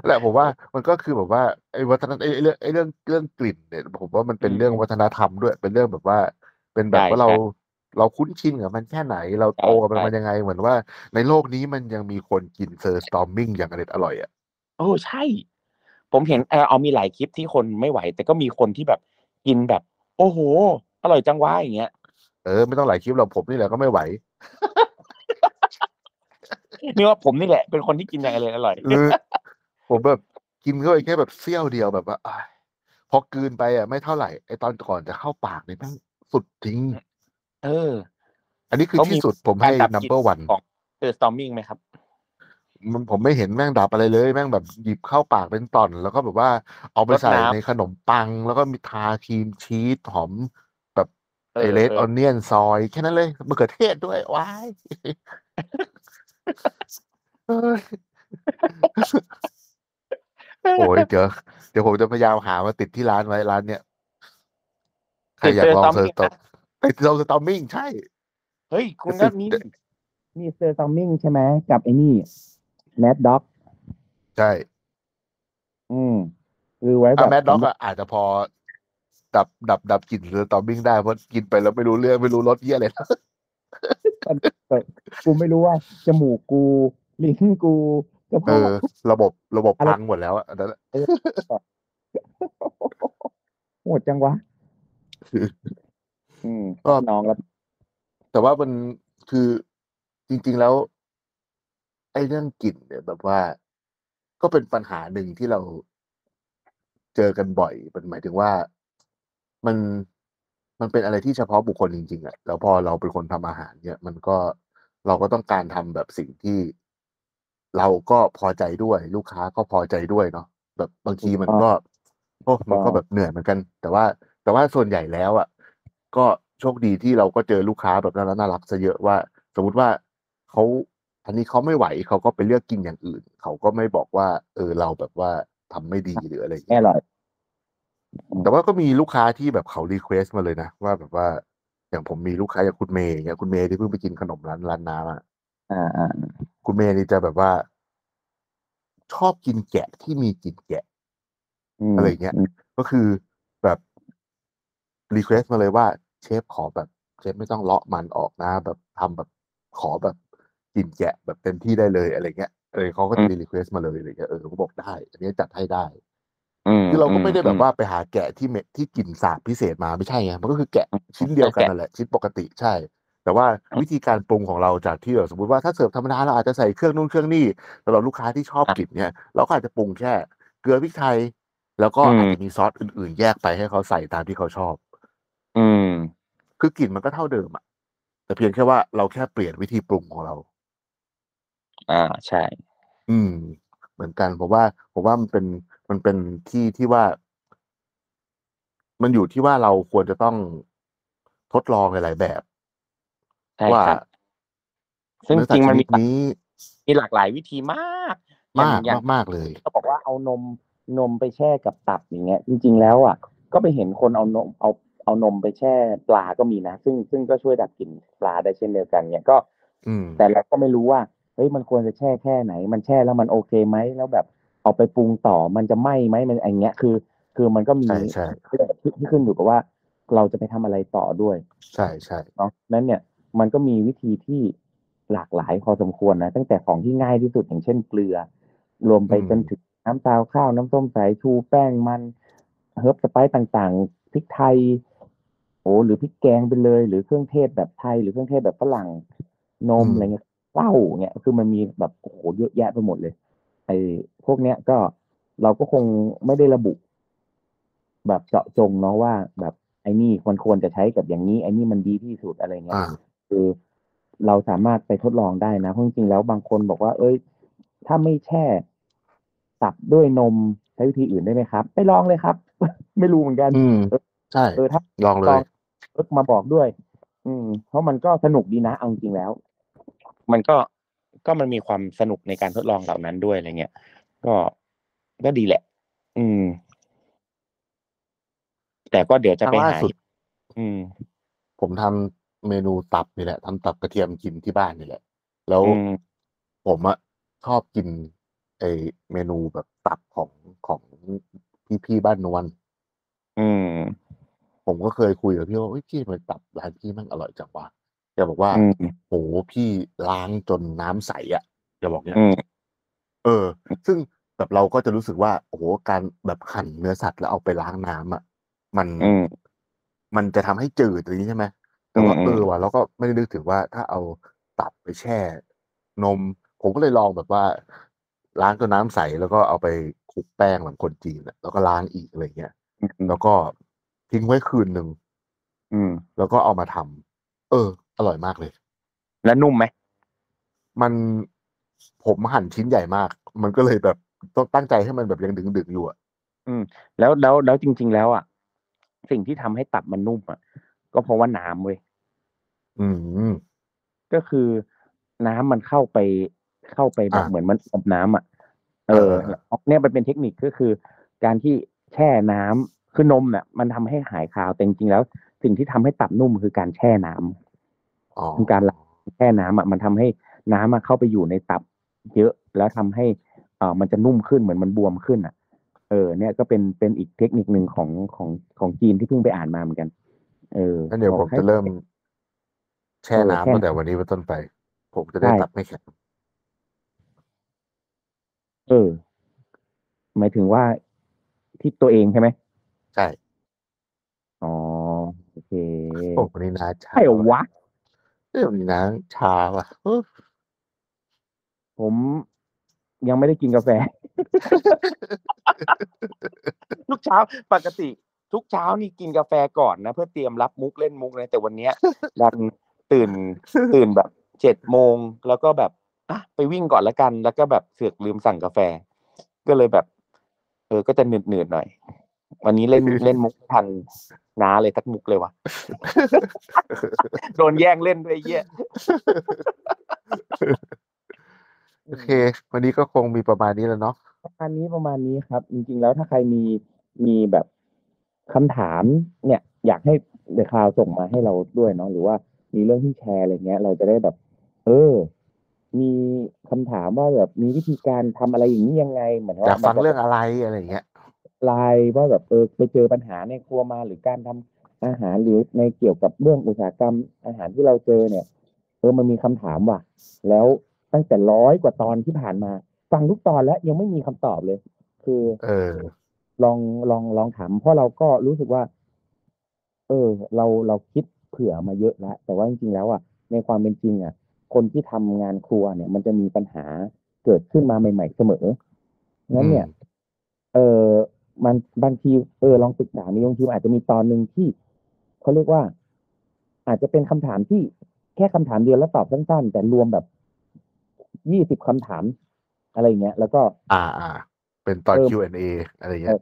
แหละผมว่ามันก็คือแบบว่าไอ้วัฒนไอ้เรื่องไอ้เรื่องเรื่องกลิ่นเนี่ยผมว่ามันเป็นเรื่องวัฒนธรรมด้วย เป็นเรื่องแบบว่า เป็นแบบว่าเราเราคุ้นชินกับมันแค่ไหน เราโตกับมันมันยังไง เหมือนว่าในโลกนี้มันยังมีคนกินเซอร์สตอมมิงอย่างอร่อยอร่อยอะโอ้ใช่ ผมเห็นเออเอามีหลายคลิปที่คนไม่ไหว แต่ก็มีคนที่แบบกินแบบ โอ้โห อร่อยจังวะอย่างเงี้ยเออไม่ต้องหลายคลิปเราผมนี่แหละก็ไม่ไหวนี่ว่าผมนี่แหละ เป็นคนที่กินอย่างอร่อยอร่อยเออ ผมแบบกินเข้าไปแค่แบบเสี้ยวเดียวแบบว่าอ้ายพอกลืนไปอะไม่เท่าไหร่ ไอตอนก่อนจะเข้าปากเนี่ยแม่งสุดจริงเออ อันนี้คือเขามีที่สุดผมให้ การดับกลิ่น number one ของเจอสตอมมิ่งไหมครับ มันผมไม่เห็นแม่งดับอะไรเลย แม่งแบบหยิบเข้าปากเป็นตอน แล้วก็แบบว่าเอาไปรดใส่น้ำ ในขนมปัง แล้วก็มีทา cream cheese หอมแบบเออไอ red เออ onion ซอย แค่นั้นเลยมะเขือเทศด้วยว้ายเอ้ย โอ้ยเดี๋ยวเดี๋ยวผมจะพยายามหามาติดที่ร้านไว้ร้านเนี้ยใครอยากลอง surström ติด surströmming ใช่ เฮ้ยคุณก็ติดนี่นี่ surströmming ใช่ไหมกับไอ้นี่แมดด็อกใช่ อืมคือไว้แบอะบแมดด็อกอะอาจจะพอ ดับดับดับกลิ่นเซอร์สตอมมิ่งได้เพราะกินไปแล้วไม่รู้เรื่องไม่รู้รสเยี่ยอะไรกูไม่รู้ว่าจมูกกูลิ้นกูกระ เอเพาะอระบบระบบอะไรพังหมดแล้วอะอันนั้นอะโหดจังวะอืมก็น้องแล้วแต่ว่ามันคือจริง ๆแล้ว ไอ้เรื่องกลิ่นเนี่ยแบบว่า ก็เป็นปัญหาหนึ่งที่เราเจอกันบ่อยมันหมายถึงว่ามันมันเป็นอะไรที่เฉพาะบุคคลจริงๆอะแล้วพอเราเป็นคนทำอาหารเนี่ย มันก็เราก็ต้องการทำแบบสิ่งที่ เราก็พอใจด้วย ลูกค้าก็พอใจด้วยเนาะแบบบางทีมันก็โอ้มันก็แบบเหนื่อยเหมือนกัน แต่ว่า แต่ว่าส่วนใหญ่แล้วอะก็โชคดีที่เราก็เจอลูกค้าแบบน่ารักน่ารักซะเยอะว่า สมมุติว่าเขาอันนี้เขาไม่ไหวเขาก็ไปเลือกกินอย่างอื่น เขาก็ไม่บอกว่า เออเราแบบว่าทำไม่ดีหรืออะไรอย่างแน่เงี้ยอร่อยแต่ว่าก็มีลูกค้าที่แบบเขา request มาเลยนะว่าแบบว่าอย่างผมมีลูกค้าอย่างคุณเมย์อย่างเงี้ยคุณเมย์ที่เพิ่งไปกินขนมร้านร้านน้ำอะ อ่าอ่าคุณเมย์นี่จะแบบว่า ชอบกินแกะที่มีกลิ่นแกะมอะไรอย่างเงี้ย ก็คือแบบ request มาเลยว่าเชฟขอแบบ เชฟไม่ต้องเลาะมันออกนะ แบบทำแบบขอแบบกินแกะแบบเต็มที่ได้เลยอะไรเงี้ยเออเขาก็จะมี request มาเลยอะไรเงี้ยเออเขาบอกได้ อันนี้จัดให้ได้มคือเราก็ไม่ได้แบบอืว่าไปหาแกะที่เมที่กลิ่นสาบพิเศษมาไม่ใช่ไงมันก็คือแกะชิ้นเดียวกันแกะนั่นแหละชิ้นปกติใช่ แต่ว่าวิธีการปรุงของเราจากที่แบบสมมติว่าถ้าเสิร์ฟธรรมดาเราอาจจะใส่เครื่องนู่นเครื่องนี่สำหรับลูกค้าที่ชอบกลิ่นเนี่ยเราก็อาจจะปรุงแค่เกลือพริกไทย แล้วก็อาจจะมีซอสอื่นๆ แยกไปให้เขาใส่ตามที่เขาชอบ อืม คือกลิ่นมันก็เท่าเดิมอะแต่เพียงแค่ว่าเราแค่เปลี่ยนวิธีปรุงของเรา อ่าใช่ อืม เหมือนกันผมว่าผมว่ามันเป็นมันเป็นที่ที่ว่า มันอยู่ที่ว่าเราควรจะต้องทดลองหลายๆแบบ ใช่ว่า ครับ ซึ่งเนื้อจริงสัตว์มันชมีนิดนี้ มีหลากหลายวิธีมากมากอย่มางกมากเลย เขาบอกว่าเอานมนมไปแช่กับตับอย่างเงี้ย จริง ๆ แล้วอะ ก็ไปเห็นคนเอานมเอาเอานมไปแช่ปลาก็มีนะ ซึ่งซึ่งก็ช่วยดับกลิ่นปลาได้เช่นเดียวกันเนี่ยก็ อืม แต่เราก็ไม่รู้ว่าเฮ้ยมันควรจะแช่แค่ไหน มันแช่แล้วมันโอเคไหมแล้วแบบเอาไปปรุงต่อมันจะไหม้ไหมมันอย่างเงี้ยคือ คือมันก็มีใช่ใช่ที่ที่ขึ้นอยู่กับว่า เราจะไปทำอะไรต่อด้วยใช่ใช่เนาะนั้นเนี่ย มันก็มีวิธีที่หลากหลายพอสมควรนะตั้งแต่ของที่ง่ายที่สุดอย่างเช่นเกลือ รวมไปจนถึงน้ำตาลข้าวน้ำส้มสายชูแป้งมันเฮิร์บสไปซ์ต่างๆพริกไทยโอ้หรือพริกแกงไปเลย หรือเครื่องเทศแบบไทย หรือเครื่องเทศแบบฝรั่งนมอะไรเงี้ยเหล้าเนี่ยคือมันมีแบบโอ้โหเยอะแยะไปหมดเลยไอ้พวกเนี้ยก็เราก็คงไม่ได้ระบุ แบบเจาะจงเนาะว่า แบบไอ้นี่มันควรจะใช้กับอย่างนี้ไอ้นี่มันดีที่สุดอะไรเงี้ยอ่า คือเราสามารถไปทดลองได้นะเพราะจริงๆแล้วบางคนบอกว่า เอ้ย ถ้าไม่แช่ตับด้วยนมใช้วิธีอื่นได้ไหมครับไปลองเลยครับ ไม่รู้เหมือนกันอืมใช่เออถ้าลองเลลอยงเอิ๊กมาบอกด้วย อืม เพราะมันก็สนุกดีนะเอาจริงๆแล้ว มันก็ก็มันมีความสนุกในการทดลองเหล่านั้นด้วยอะไรเงี้ยก็ก็ดีแหละ อืม แต่ก็เดี๋ยวจะไปล่าหาสุดอืม ผมทำ เมนูตับนี่แหละทำตับกระเทียมกินที่บ้านนี่แหละ แล้วอืม ผมอะชอบกินไอเมนูแบบตับของของพี่พี่บ้านนวลอืม ผมก็เคยคุยกับพี่ว่าเฮ้ยพี่ทำไมตับร้านพี่แมันอร่อยจังวะแกบอกว่าอืม โหพี่ล้างจนน้ำใสอะแกบอกเนี้ยอืมเออ ซึ่งแบบเราก็จะรู้สึกว่า โอ้โห การแบบหั่นเนื้อสัตว์แล้วเอาไปล้างน้ำอะ มัน อืม มันจะทำให้จืดอย่างนี้ใช่ไหม แต่ว่าอืมเออว่ะเราก็ไม่ได้นึกถึงว่าถ้าเอาตับไปแช่ นม ผมก็เลยลองแบบว่า ล้างจนน้ำใสแล้วก็เอาไปคลุกแป้งเหมือนคนจีนอะแล้วก็ล้างอีกอะไรเงี้ยแล้วก็ทิ้งไว้คืนหนึ่งอืมแล้วก็เอามาทำเออ อร่อยมากเลย แล้วนุ่มไหมมันผมหั่นชิ้นใหญ่มาก มันก็เลยแบบต้องตั้งใจให้มันแบบยังดึงๆอยู่อะ อืม แล้วแล้วแล้วจริง ๆ แล้วอะ สิ่งที่ทำให้ตับมันนุ่มอะ ก็เพราะว่าน้ำเว้ยอืม ก็คือน้ำมันเข้าไปเข้าไปแบบอะเหมือนมันอบน้ำอะเออเออเนี่ยมันเป็นเทคนิคก็คือ การที่แช่น้ำคือนมเนี่ยมันทำให้หายคาวแต่จริงๆแล้ว สิ่งที่ทำให้ตับนุ่มคือการแช่น้ำอ๋อคือการล้างแช่น้ำอะมันทำให้น้ำอะเข้าไปอยู่ในตับ เยอะแล้วทำให้เอ่อมันจะนุ่มขึ้นเหมือนมันบวมขึ้นอะ เออ เนี่ยก็เป็นเป็นอีกเทคนิคหนึ่งของของของจีนที่เพิ่งไปอ่านมาเหมือนกัน เอองั้นเดี๋ยวบผอกมให้ จะเริ่มแช่เออน้ำแช่ตั้งแต่วันนี้เป็นต้นไป ผมจะได้ใช่ตับไม่แข็งเออ หมายถึงว่าที่ตัวเองใช่ไหมใช่ อ๋อโอเคโอ้วันนี้น้าชาใช่เหรอวะ เอ้ยวันนี้น้าชาว่ะเออผมยังไม่ได้กินกาแฟ ทุกเช้าปกติ ทุกเช้านี่กินกาแฟก่อนนะ เพื่อเตรียมรับมุกเล่นมุกนะแต่วันเนี้ยดันตื่นตื่นแบบเจ็ดโมงแล้วก็แบบอะไปวิ่งก่อนละกัน แล้วก็แบบเสือกลืมสั่งกาแฟ ก็เลยแบบ เออก็จะหนืดหนืดๆหน่อย วันนี้เล่นเล่นมุกทันน้าเลยทักมุกเลยวะโดนแย่งเล่นด้วยไอ้เยี่ยโอเค วันนี้ก็คงมีประมาณนี้แล้วเนาะประมาณนี้ประมาณนี้ครับ จริงๆแล้วถ้าใครมีมีแบบ คำถามเนี่ยอยากให้เดอะคลาวส่งมาให้เราด้วยเนาะหรือว่ามีเรื่องที่แชร์อะไรเงี้ย เราจะได้แบบ เออ มีคำถามว่าแบบมีวิธีการทำอะไรอย่างนี้ยังไงเหมือนอยากว่าฟังเรื่องอะไรอะไรอย่างเงี้ยไลน์ว่าแบบเออไปเจอปัญหาในครัวมาหรือการทำอาหารหรือในเกี่ยวกับเรื่องอุตสาหกรรมอาหารที่เราเจอเนี่ย เออมันมีคำถามว่ะ แล้วตั้งแต่ร้อยกว่าตอนที่ผ่านมา ฟังทุกตอนแล้วยังไม่มีคำตอบเลย คือ เออ ลองลองลองถามเพราะเราก็รู้สึกว่า เออ เราเราคิดเผื่อมาเยอะแล้วแต่ว่าจริงๆแล้วอะในความเป็นจริงอะ คนที่ทำงานครัวเนี่ย มันจะมีปัญหาเกิดขึ้นมาใหม่ ๆ เสมองั้นเนี่ย เออมันบางทีเออลองศึกษามีบางทีมันอาจจะมีตอนหนึ่งที่เขาเรียกว่า อาจจะเป็นคำถามที่แค่คำถามเดียวแล้วตอบสั้นๆ แต่รวมแบบยี่สิบคำถาม อะไรอย่างเงี้ย แล้วก็ อ่าอ่า เป็นตอนเออ Q&A อะไรอย่างเงี้ย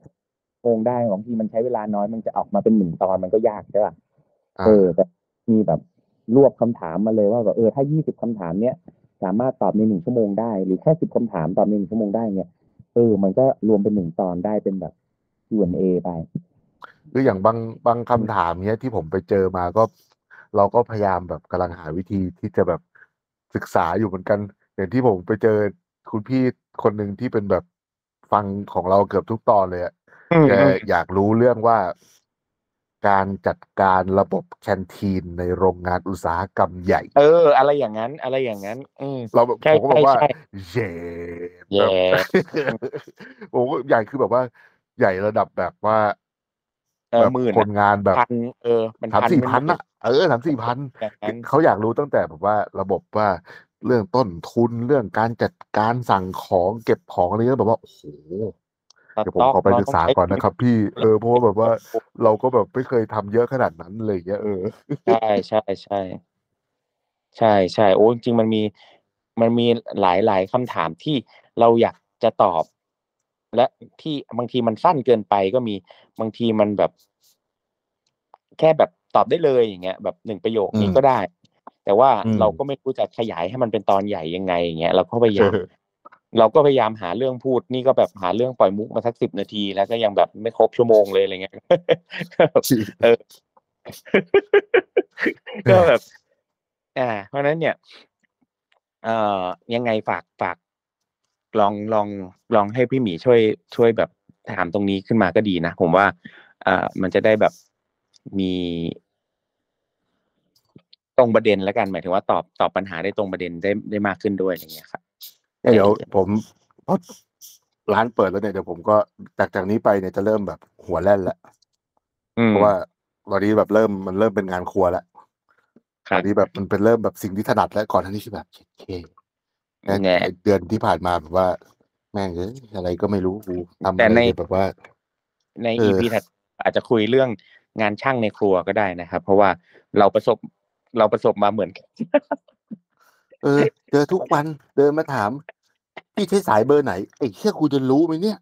โกงได้บางทีมันใช้เวลาน้อยมันจะออกมาเป็นหนึ่งตอนมันก็ยากใช่ป่ะอ่าเออแต่มีแบบรวบคำถามมาเลยว่าแบบเออถ้ายี่สิบคำถามเนี้ยสามารถตอบในหนึ่งชั่วโมงได้ หรือแค่สิบคำถามตอบในหนึ่งชั่วโมงได้เนี่ยเออ มันก็รวมเป็นหนึ่งตอนได้เป็นแบบ Q&A ไปคืออย่างบางบางคำถามเนี้ยที่ผมไปเจอมาก็ เราก็พยายามแบบกำลังหาวิธีที่จะแบบศึกษาอยู่เหมือนกัน อย่างที่ผมไปเจอคุณพี่คนหนึ่งที่เป็นแบบ ฟังของเราเกือบทุกตอนเลยอะอืมแกอืมอยากรู้เรื่องว่าการจัดการระบบแคนทีนในโรงงานอุตสาหกรรมใหญ่ เออ อะไรอย่างนั้น อะไรอย่างนั้น อืมเราแบบใช่ผมก็บอกว่าใช่เย่แย่แบบผมก็ใหญ่คือแบบว่า ใหญ่ระดับแบบว่าเออแบบหมื่นคนงานแบบพันเออมันสามพันสี่ไม่พันหมื่อะเออสามสี่พันอย่างนั้นเขาอยากรู้ตั้งแต่แบบว่าระบบว่า เรื่องต้นทุนเรื่องการจัดการสั่งของเก็บของอะไรเงี้ยแบบว่าโอ้โหเดี๋ยวผมขอไปศึกษาก่อนนะครับ พี่เออเพราะว่าแบบว่าเราก็แบบไม่เคยทำเยอะขนาดนั้นเลยอย่างเงี้ยเออใช่ใช่ใช่ใช่ใช่โอ้จริงๆมันมีมันมีหลายหลายคำถามที่เราอยากจะตอบ และที่บางทีมันสั้นเกินไปก็มีบางทีมันแบบ แค่แบบตอบได้เลยอย่างเงี้ย แบบหนึ่งประโยคนี้อืมก็ได้ แต่ว่าอืมเราก็ไม่รู้จะขยายให้มันเป็นตอนใหญ่ยังไงอย่างเงี้ยเราก็พยายามเราก็พยายามหาเรื่องพูดนี่ก็แบบหาเรื่องปล่อยมุกมาสักสิบนาที แล้วก็ยังแบบไม่ครบชั่วโมงเลยอะไรเงี้ยเออก็แบบ อ่า เพราะฉะนั้นเนี่ย เอ่อยังไงฝากฝากลองลองลองให้พี่หมีช่วย ช่วยแบบถามตรงนี้ขึ้นมาก็ดีนะ ผมว่า อ่า มันจะได้แบบมี ตรงประเด็นแล้วกันหมายถึงว่าตอบตอบปัญหาได้ตรงประเด็นได้ได้มากขึ้นด้วยอย่างเงี้ยครับเดี๋ยวผมเพราะร้านเปิดแล้วเนี่ยเดี๋ยวผมก็จากจากนี้ไปเนี่ยจะเริ่มแบบหัวแล่นแล้วอืมเพราะว่าตอนนี้แบบเริ่มมันเริ่มเป็นงานครัวแล้วคตรัอบนนี้แบบมันเป็นเริ่มแบบสิ่งที่ถนัดแล้วก่อนหน้านี้คือแบบเคแค่แง่ไอ้เดือนที่ผ่านมาแบบว่า แม่งเอ้ยอะไรก็ไม่รู้กูทำแต่อะไรในเนี่ยแบบว่า ในเออ EP ถัดอาจจะคุยเรื่องงานช่างในครัวก็ได้นะครับ เพราะว่าเราประสบ เราประสบมาเหมือนกันเออเจอทุกวันเดินมาถาม พี่ใช้สายเบอร์ไหนไอ้เชี่ยกูจะรู้ไหมเนี่ย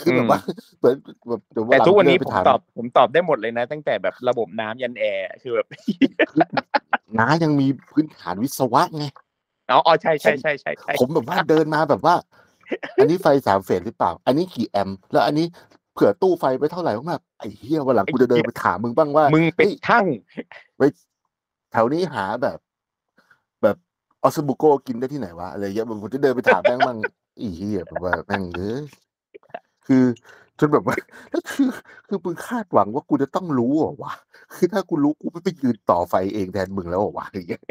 คือแบบว่าเหมือนแบบเดี๋ยวแต่ทุกวันนี้เดิผมไปถามตอบผมตอบได้หมดเลยนะ ตั้งแต่แบบระบบน้ำยันแอร์คือแบบน้ายังมีพื้นฐานวิศวะไงอ๋ออ๋อใช่ใช่ใช่ใช่ใช่ผมแบบว่าเดินมาแบบว่า อันนี้ไฟสามเฟสหรือเปล่า อันนี้กี่แอมป์แล้วอันนี้เผื่อตู้ไฟไปเท่าไหร่ผมแบบไอ้เหี้ยวันหลังกูจะเดินไปถามมึงบ้างว่า มึงเป็นฮ้ยช่างไป แถวนี้หาแบบ แบบออสบุโกกินได้ที่ไหนวะอะไรเงี้ยผมจะเดินไปถามแม่งบ้างอีเหี้ยแบบว่าแม่งเอ้ยคือจนแบบว่าแล้วคือ คือมึงคาดหวังว่ากูจะต้องรู้เหรอวะคือถ้ากูรู้กูไม่ไปยืนต่อไฟเองแทนมึงแล้วเหรอวะอย่างเงี้ย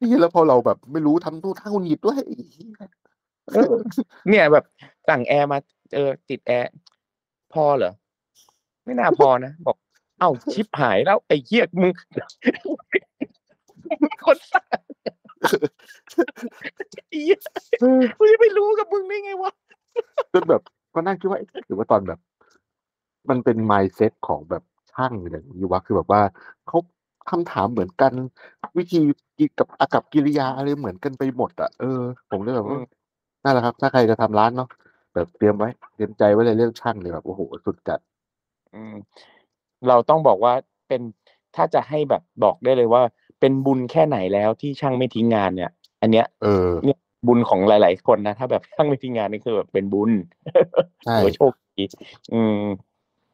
นี่แล้วพอเราแบบ ไม่รู้ทำตู้ท่าคุณหยิบด้วยอ้เหี้ยเนี่ยแบบสั่งแอร์มา เออ ติดแอร์ พอเหรอ ไม่น่าพอนะ บอก เอ้าชิปหายแล้วไอ้เหี้ยมึงมึงคนสั่งไอ้เหี้ยกูจะไปรู้กับมึงได้ไงวะจนแบบก็นั่งคิดว่าเอ๊ะหรือว่าตอนแบบ มันเป็น mindset ของแบบช่างอย่างนี้วะคือแบบว่าเขาคำถามเหมือนกัน วิธีกิกับอากับกิริยาอะไรเหมือนกันไปหมดอะเออผมเลยแบบว่าอืมนั่นแหละครับ ถ้าใครจะทำร้านเนาะแบบเตรียมไว้ เตรียมใจไว้เลยเรื่องช่างเลยแบบโอ้โหสุดจัด อืม เราต้องบอกว่าเป็นถ้าจะให้แบบบอกได้เลยว่า เป็นบุญแค่ไหนแล้วที่ช่างไม่ทิ้งงานเนี่ย อันเนี้ยเออบุญของหลาย ๆ คนนะ ถ้าแบบช่างไม่ทิ้งงานนี่คือแบบเป็นบุญใช่ถือว่าโชคดีอืม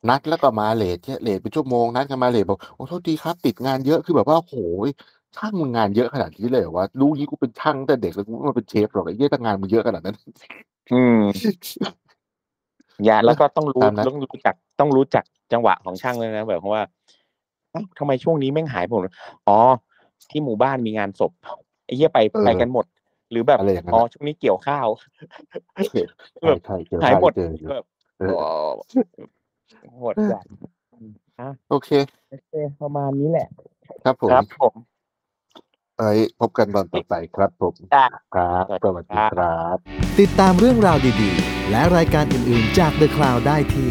นัดแล้วก็มาเลทเนี่ยเลทเป็นชั่วโมงนัดกันมาเลทบอกโอ้โทษทีครับ ติดงานเยอะคือแบบว่าโหยช่างมึงงานเยอะขนาดนี้เลยเหรอวะรู้งี้กูเป็นช่างตั้งแต่เด็กแล้วกูไม่มาเป็นเชฟหรอกไอ้เหี้ยถ้างานมึงเยอะขนาดนั้น อืมอย่าแล้วก็ต้องรู้ตามนั้นต้องรู้จักต้องรู้จัก จังหวะของช่างเลยนะแบบว่าเอ้าทำไมช่วงนี้แม่งหายไปหมดอ๋อ ที่หมู่บ้านมีงานศพไอ้เหี้ยไปไปกันหมด หรือแบบอะไรอย่างนั้นอ๋ออะช่วงนี้เกี่ยวข้าวใช่แบบใช่เจอหายหมดเจออยู่แบบเอออ๋อโหดจัดอะโอเคโอเค ประมาณนี้แหละ ครับผมครับผมเอ้ยพบกันตอนต่อไปครับผมจ้าครับสวัสดีครับ ติดตามเรื่องราวดีๆ และรายการอื่นๆจาก The Cloud ได้ที่